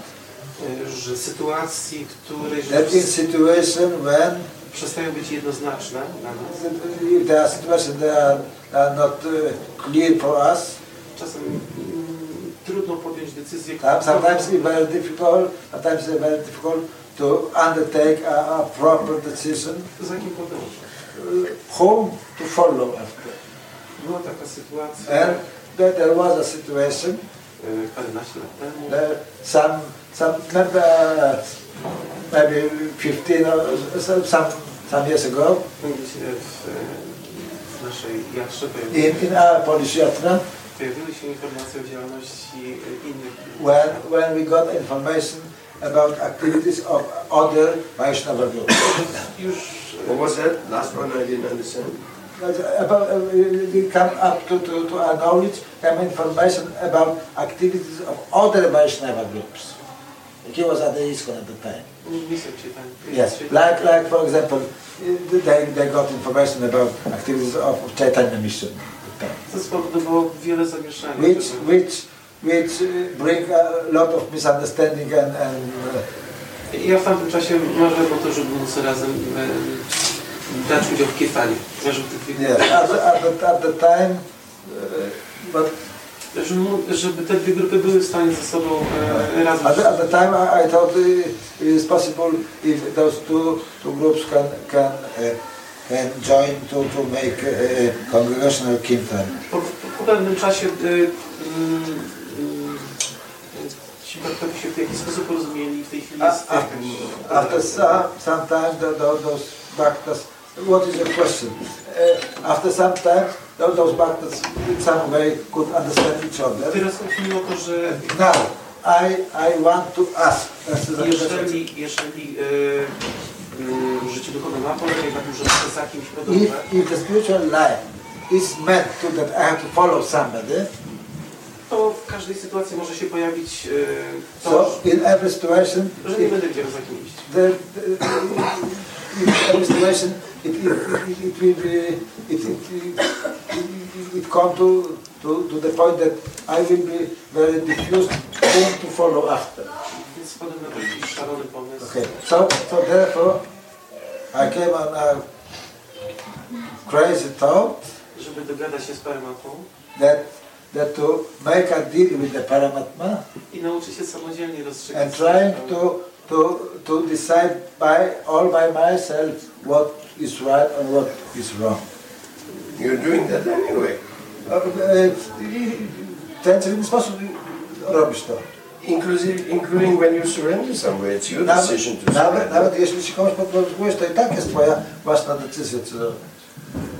że sytuacji, które that in situation when przestają być jednoznaczne dla nas, if there are situations that are, are not uh, clear for us, czasem mm, trudno podjąć decyzję, some- sometimes it's very difficult, sometimes it's very difficult to undertake a, a proper decision, za kim podążać. uh, whom to follow after. Była taka sytuacja And there, there was a situation y, paręnaście lat temu, that some, some uh, maybe 15 uh, or so- some, some years ago gdzie w, w naszej jatrze in, in our Polish Yatra, pojawiły się informacje o działalności innych when, when we got information about activities of other Vaishnava groups. już What was that? Last one I didn't understand. Uh, about, uh, we come up to, to, to our knowledge, come information about activities of other Vaishnava groups. He was at the ISKCON at the time. Yes, like, like for example, they, they got information about activities of Chaitanya Mission. To spowodowało wiele zamieszania. which, which, which uh, bring a lot of misunderstanding and, and uh, Ja w tamtym czasie marzyłem o to, żeby móc razem brać udział w kiefanie. Yes, at at the, at the time, uh, but żeby, żeby te dwie grupy były w stanie ze sobą e, razem at at the time I, I thought uh, it is possible if those two, two groups can, can, uh, can join to, to make uh, congregational kirtan. Po, po pewnym czasie y, y, y, ci brakowie się w jakiś sposób porozumieli w tej chwili. After some, some time, the, the, those bhaktas, what is the question? Uh, after some time, those, bhaktas in some way could understand each other. Teraz chodziło o to, że Now, I, I want to ask. Jeżeli, jeżeli y, y, życie duchowe ma polegać na tym, że muszę za kimś podążać, If, if the spiritual life is meant to that I have to follow somebody, to w każdej sytuacji może się pojawić y, so to, in every situation, że nie będę wiedział za kim iść. the, the, it, it, it, it will be, it, it, it, it, it come to, to, to the point that I will be very diffused whom to follow after. Więc wpadłem na taki szalony pomysł. Okay, so, so therefore, I came on a crazy thought Żeby dogadać się z Paramatmą that, that to make a deal with the Paramatma i nauczyć się samodzielnie rozstrzygać and trying to, to, to decide by all by myself what is right and what is wrong. You're doing that anyway. E, W ten inny sposób robisz to. Inclusive, including when you surrender somewhere. It's your decision to nawet, surrender. nawet jeśli się komuś podporządkujesz, to i tak jest twoja własna decyzja, czy,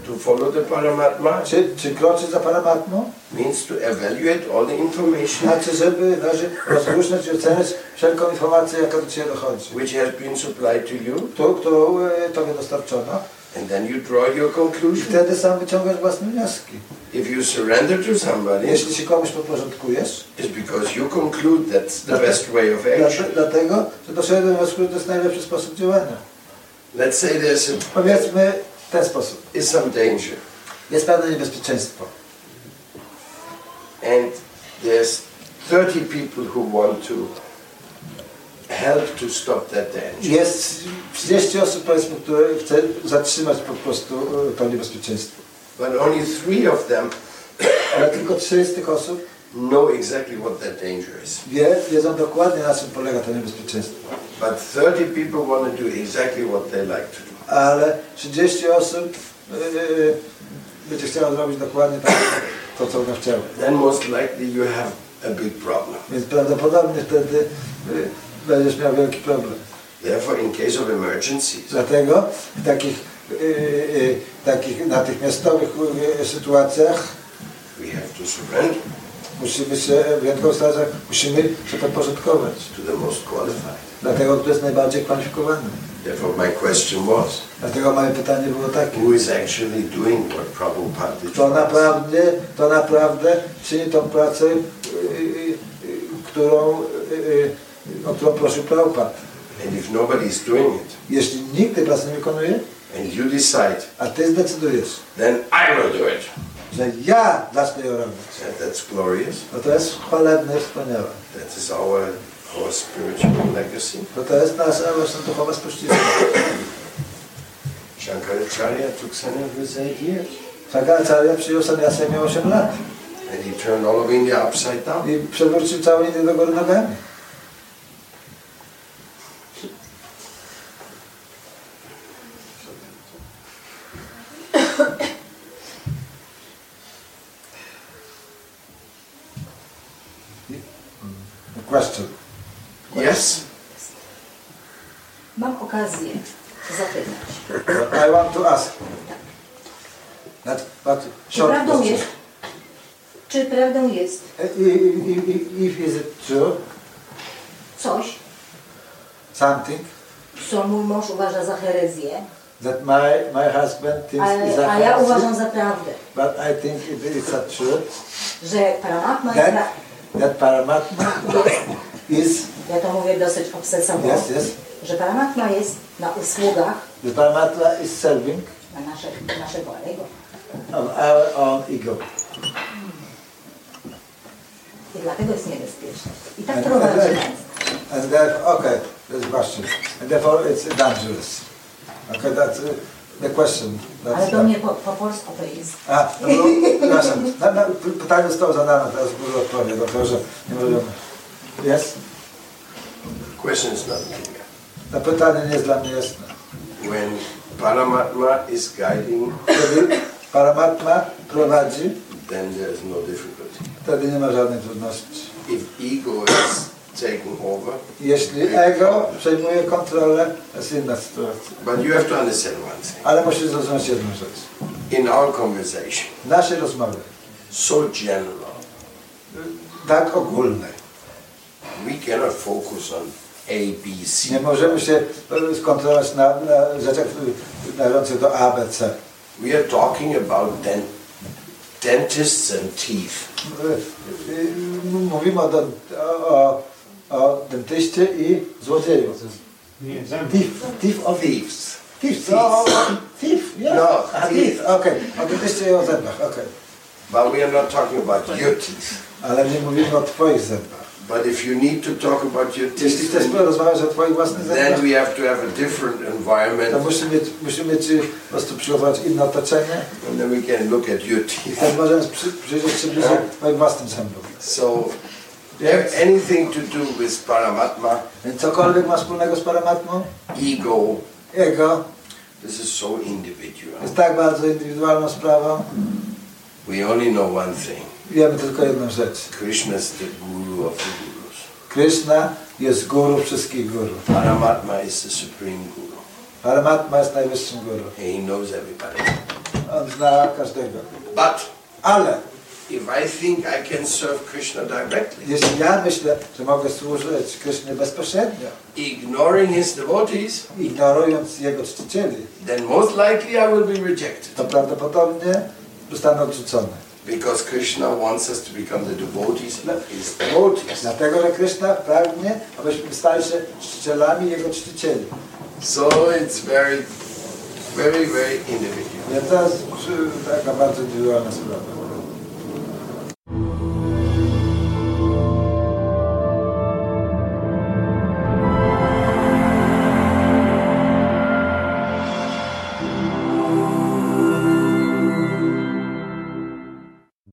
To follow the Paramatma czy, czy kroczyć za Paramatmą, means to evaluate all the information znaczy, żeby należy rozróżniać i oceniać wszelką informację, jaka do Ciebie dochodzi, which has been supplied to you, którą, którą e, Tobie dostarczono and then you draw your i conclusion. wtedy sam wyciągasz własne wnioski. If you surrender to somebody, Jeśli się komuś podporządkujesz, it's because you conclude that's the best way of action. Dlatego, że doszedłem do wniosku, że to jest najlepszy sposób działania. Let's say there's a, Powiedzmy ten sposób. is some danger, Jest pewne niebezpieczeństwo. and there's 30 people who want to help to stop that danger. Jest 30 osób, powiedzmy, które chce zatrzymać po prostu to niebezpieczeństwo. But only three of them Ale tylko 3 z tych osób know exactly what that danger is. wie, wiedzą dokładnie na czym polega to niebezpieczeństwo. But 30 people want to do exactly what they like to do. Ale 30 osób e, będzie chciało zrobić dokładnie tak, to, co one chciały. Then most likely you have a big problem. Więc prawdopodobnie wtedy e, będziesz miał wielki problem. Therefore, in case of emergencies, Dlatego w takich, e, e, takich natychmiastowych e, sytuacjach we have to surrender musimy się, w sytuacjach musimy się podporządkować. to the most qualified. Dlatego, kto jest najbardziej kwalifikowany. Therefore, my question was, Dlatego moje pytanie było takie. who is actually doing what Prabhupada did To for us? naprawdę, to naprawdę czyni tą pracę, y, y, y, którą, y, y, o którą prosił Prabhupada. And if nobody is doing it, Jeśli nikt tej pracy nie wykonuje, and you decide, a ty zdecydujesz, then I will do it. że ja zacznę ją robić, And that's glorious. no to jest chwalebne i wspaniałe. That is our, our spiritual legacy. Bo to jest nasza właśnie duchowa spuścizna. Shankaracharya took sannyas eight years. Shankaracharya przyjął sannyasę, miał 8 lat And he turned all of India upside down. i przewrócił całą Indię do góry nogami. Question. Yes? Mam okazję zapytać. I want to ask. That, but Czy short prawdą question. jest, czy prawdą jest If is it true, coś, something. Co mój mąż uważa za herezję, that my, my husband thinks is a, a a ja heresy, uważam za prawdę, but I think it is a truth, że Paramatma jest, that Paramatma is, ja to mówię dosyć obsesowo, yes, yes, że Paramatma jest na usługach the Paramatma is serving na nasze, naszego ego. of our own ego. I dlatego jest niebezpieczne. I tak And, prowadzi and, nas. and therefore, okay, a question. And therefore it's dangerous. Okay, that's, uh, The question. Ale That's do mnie po, po polsku to jest. A, no, bo, przepraszam. Pytanie zostało zadane, teraz dużo odpowiem, doktorze. Nie możemy. Jest? Question is not clear. To pytanie nie jest dla mnie jasne. When Paramatma is guiding, Kiedy Paramatma prowadzi, then there is no difficulty. wtedy nie ma żadnej trudności. If ego is taking over, Jeśli ego przejmuje kontrolę, to jest inna sytuacja. but you have to understand one thing. Ale musisz zrozumieć jedną rzecz. In our conversation, W naszej rozmowie, so general, tak ogólnej, we cannot focus on A, B, C. nie możemy się e, skoncentrować na, na rzeczach e, należących do A, B, C. We are talking about den- dentists and teeth. E, Mówimy o, o, o dentyście i złodzieju. Nie. Thief, thief of Thieves. Thief, no, thief, yes. No, thief. okej. O dentyście i o zębach, okej. But we are not talking about your teeth. Ale nie mówimy o twoich zębach. But if you need to talk about your Jeśli chcesz then, porozmawiać o twoich własnych then we have to have a different to environment, musimy musimy ci po prostu przygotować inne otoczenie and then we can look at your teeth. wtedy możemy przy, przyjrzeć się bliżej twoim własnym zębom. So, have anything to do with Paramatma, Więc cokolwiek ma wspólnego z paramatmą, ego, jego this is so individual. jest tak bardzo indywidualną sprawą. We only know one thing. Wiemy tylko jedną rzecz. Krishna is the guru of the gurus. Krishna jest guru wszystkich guru. Paramatma is the supreme guru. Paramatma jest najwyższym guru. And he knows everybody. On zna każdego. But Ale if I think I can serve Krishna directly, jeśli ja myślę, że mogę służyć Krysznie bezpośrednio, ignoring his devotees, ignorując jego czcicieli, then most likely I will be rejected. to prawdopodobnie zostanę odrzucony. Because Krishna wants us to become the devotees of his devotees. Dlatego, że Kryszna pragnie, abyśmy stali się czcicielami jego czcicieli. So it's very, very, very individual. Więc to jest taka bardzo indywidualna sprawa.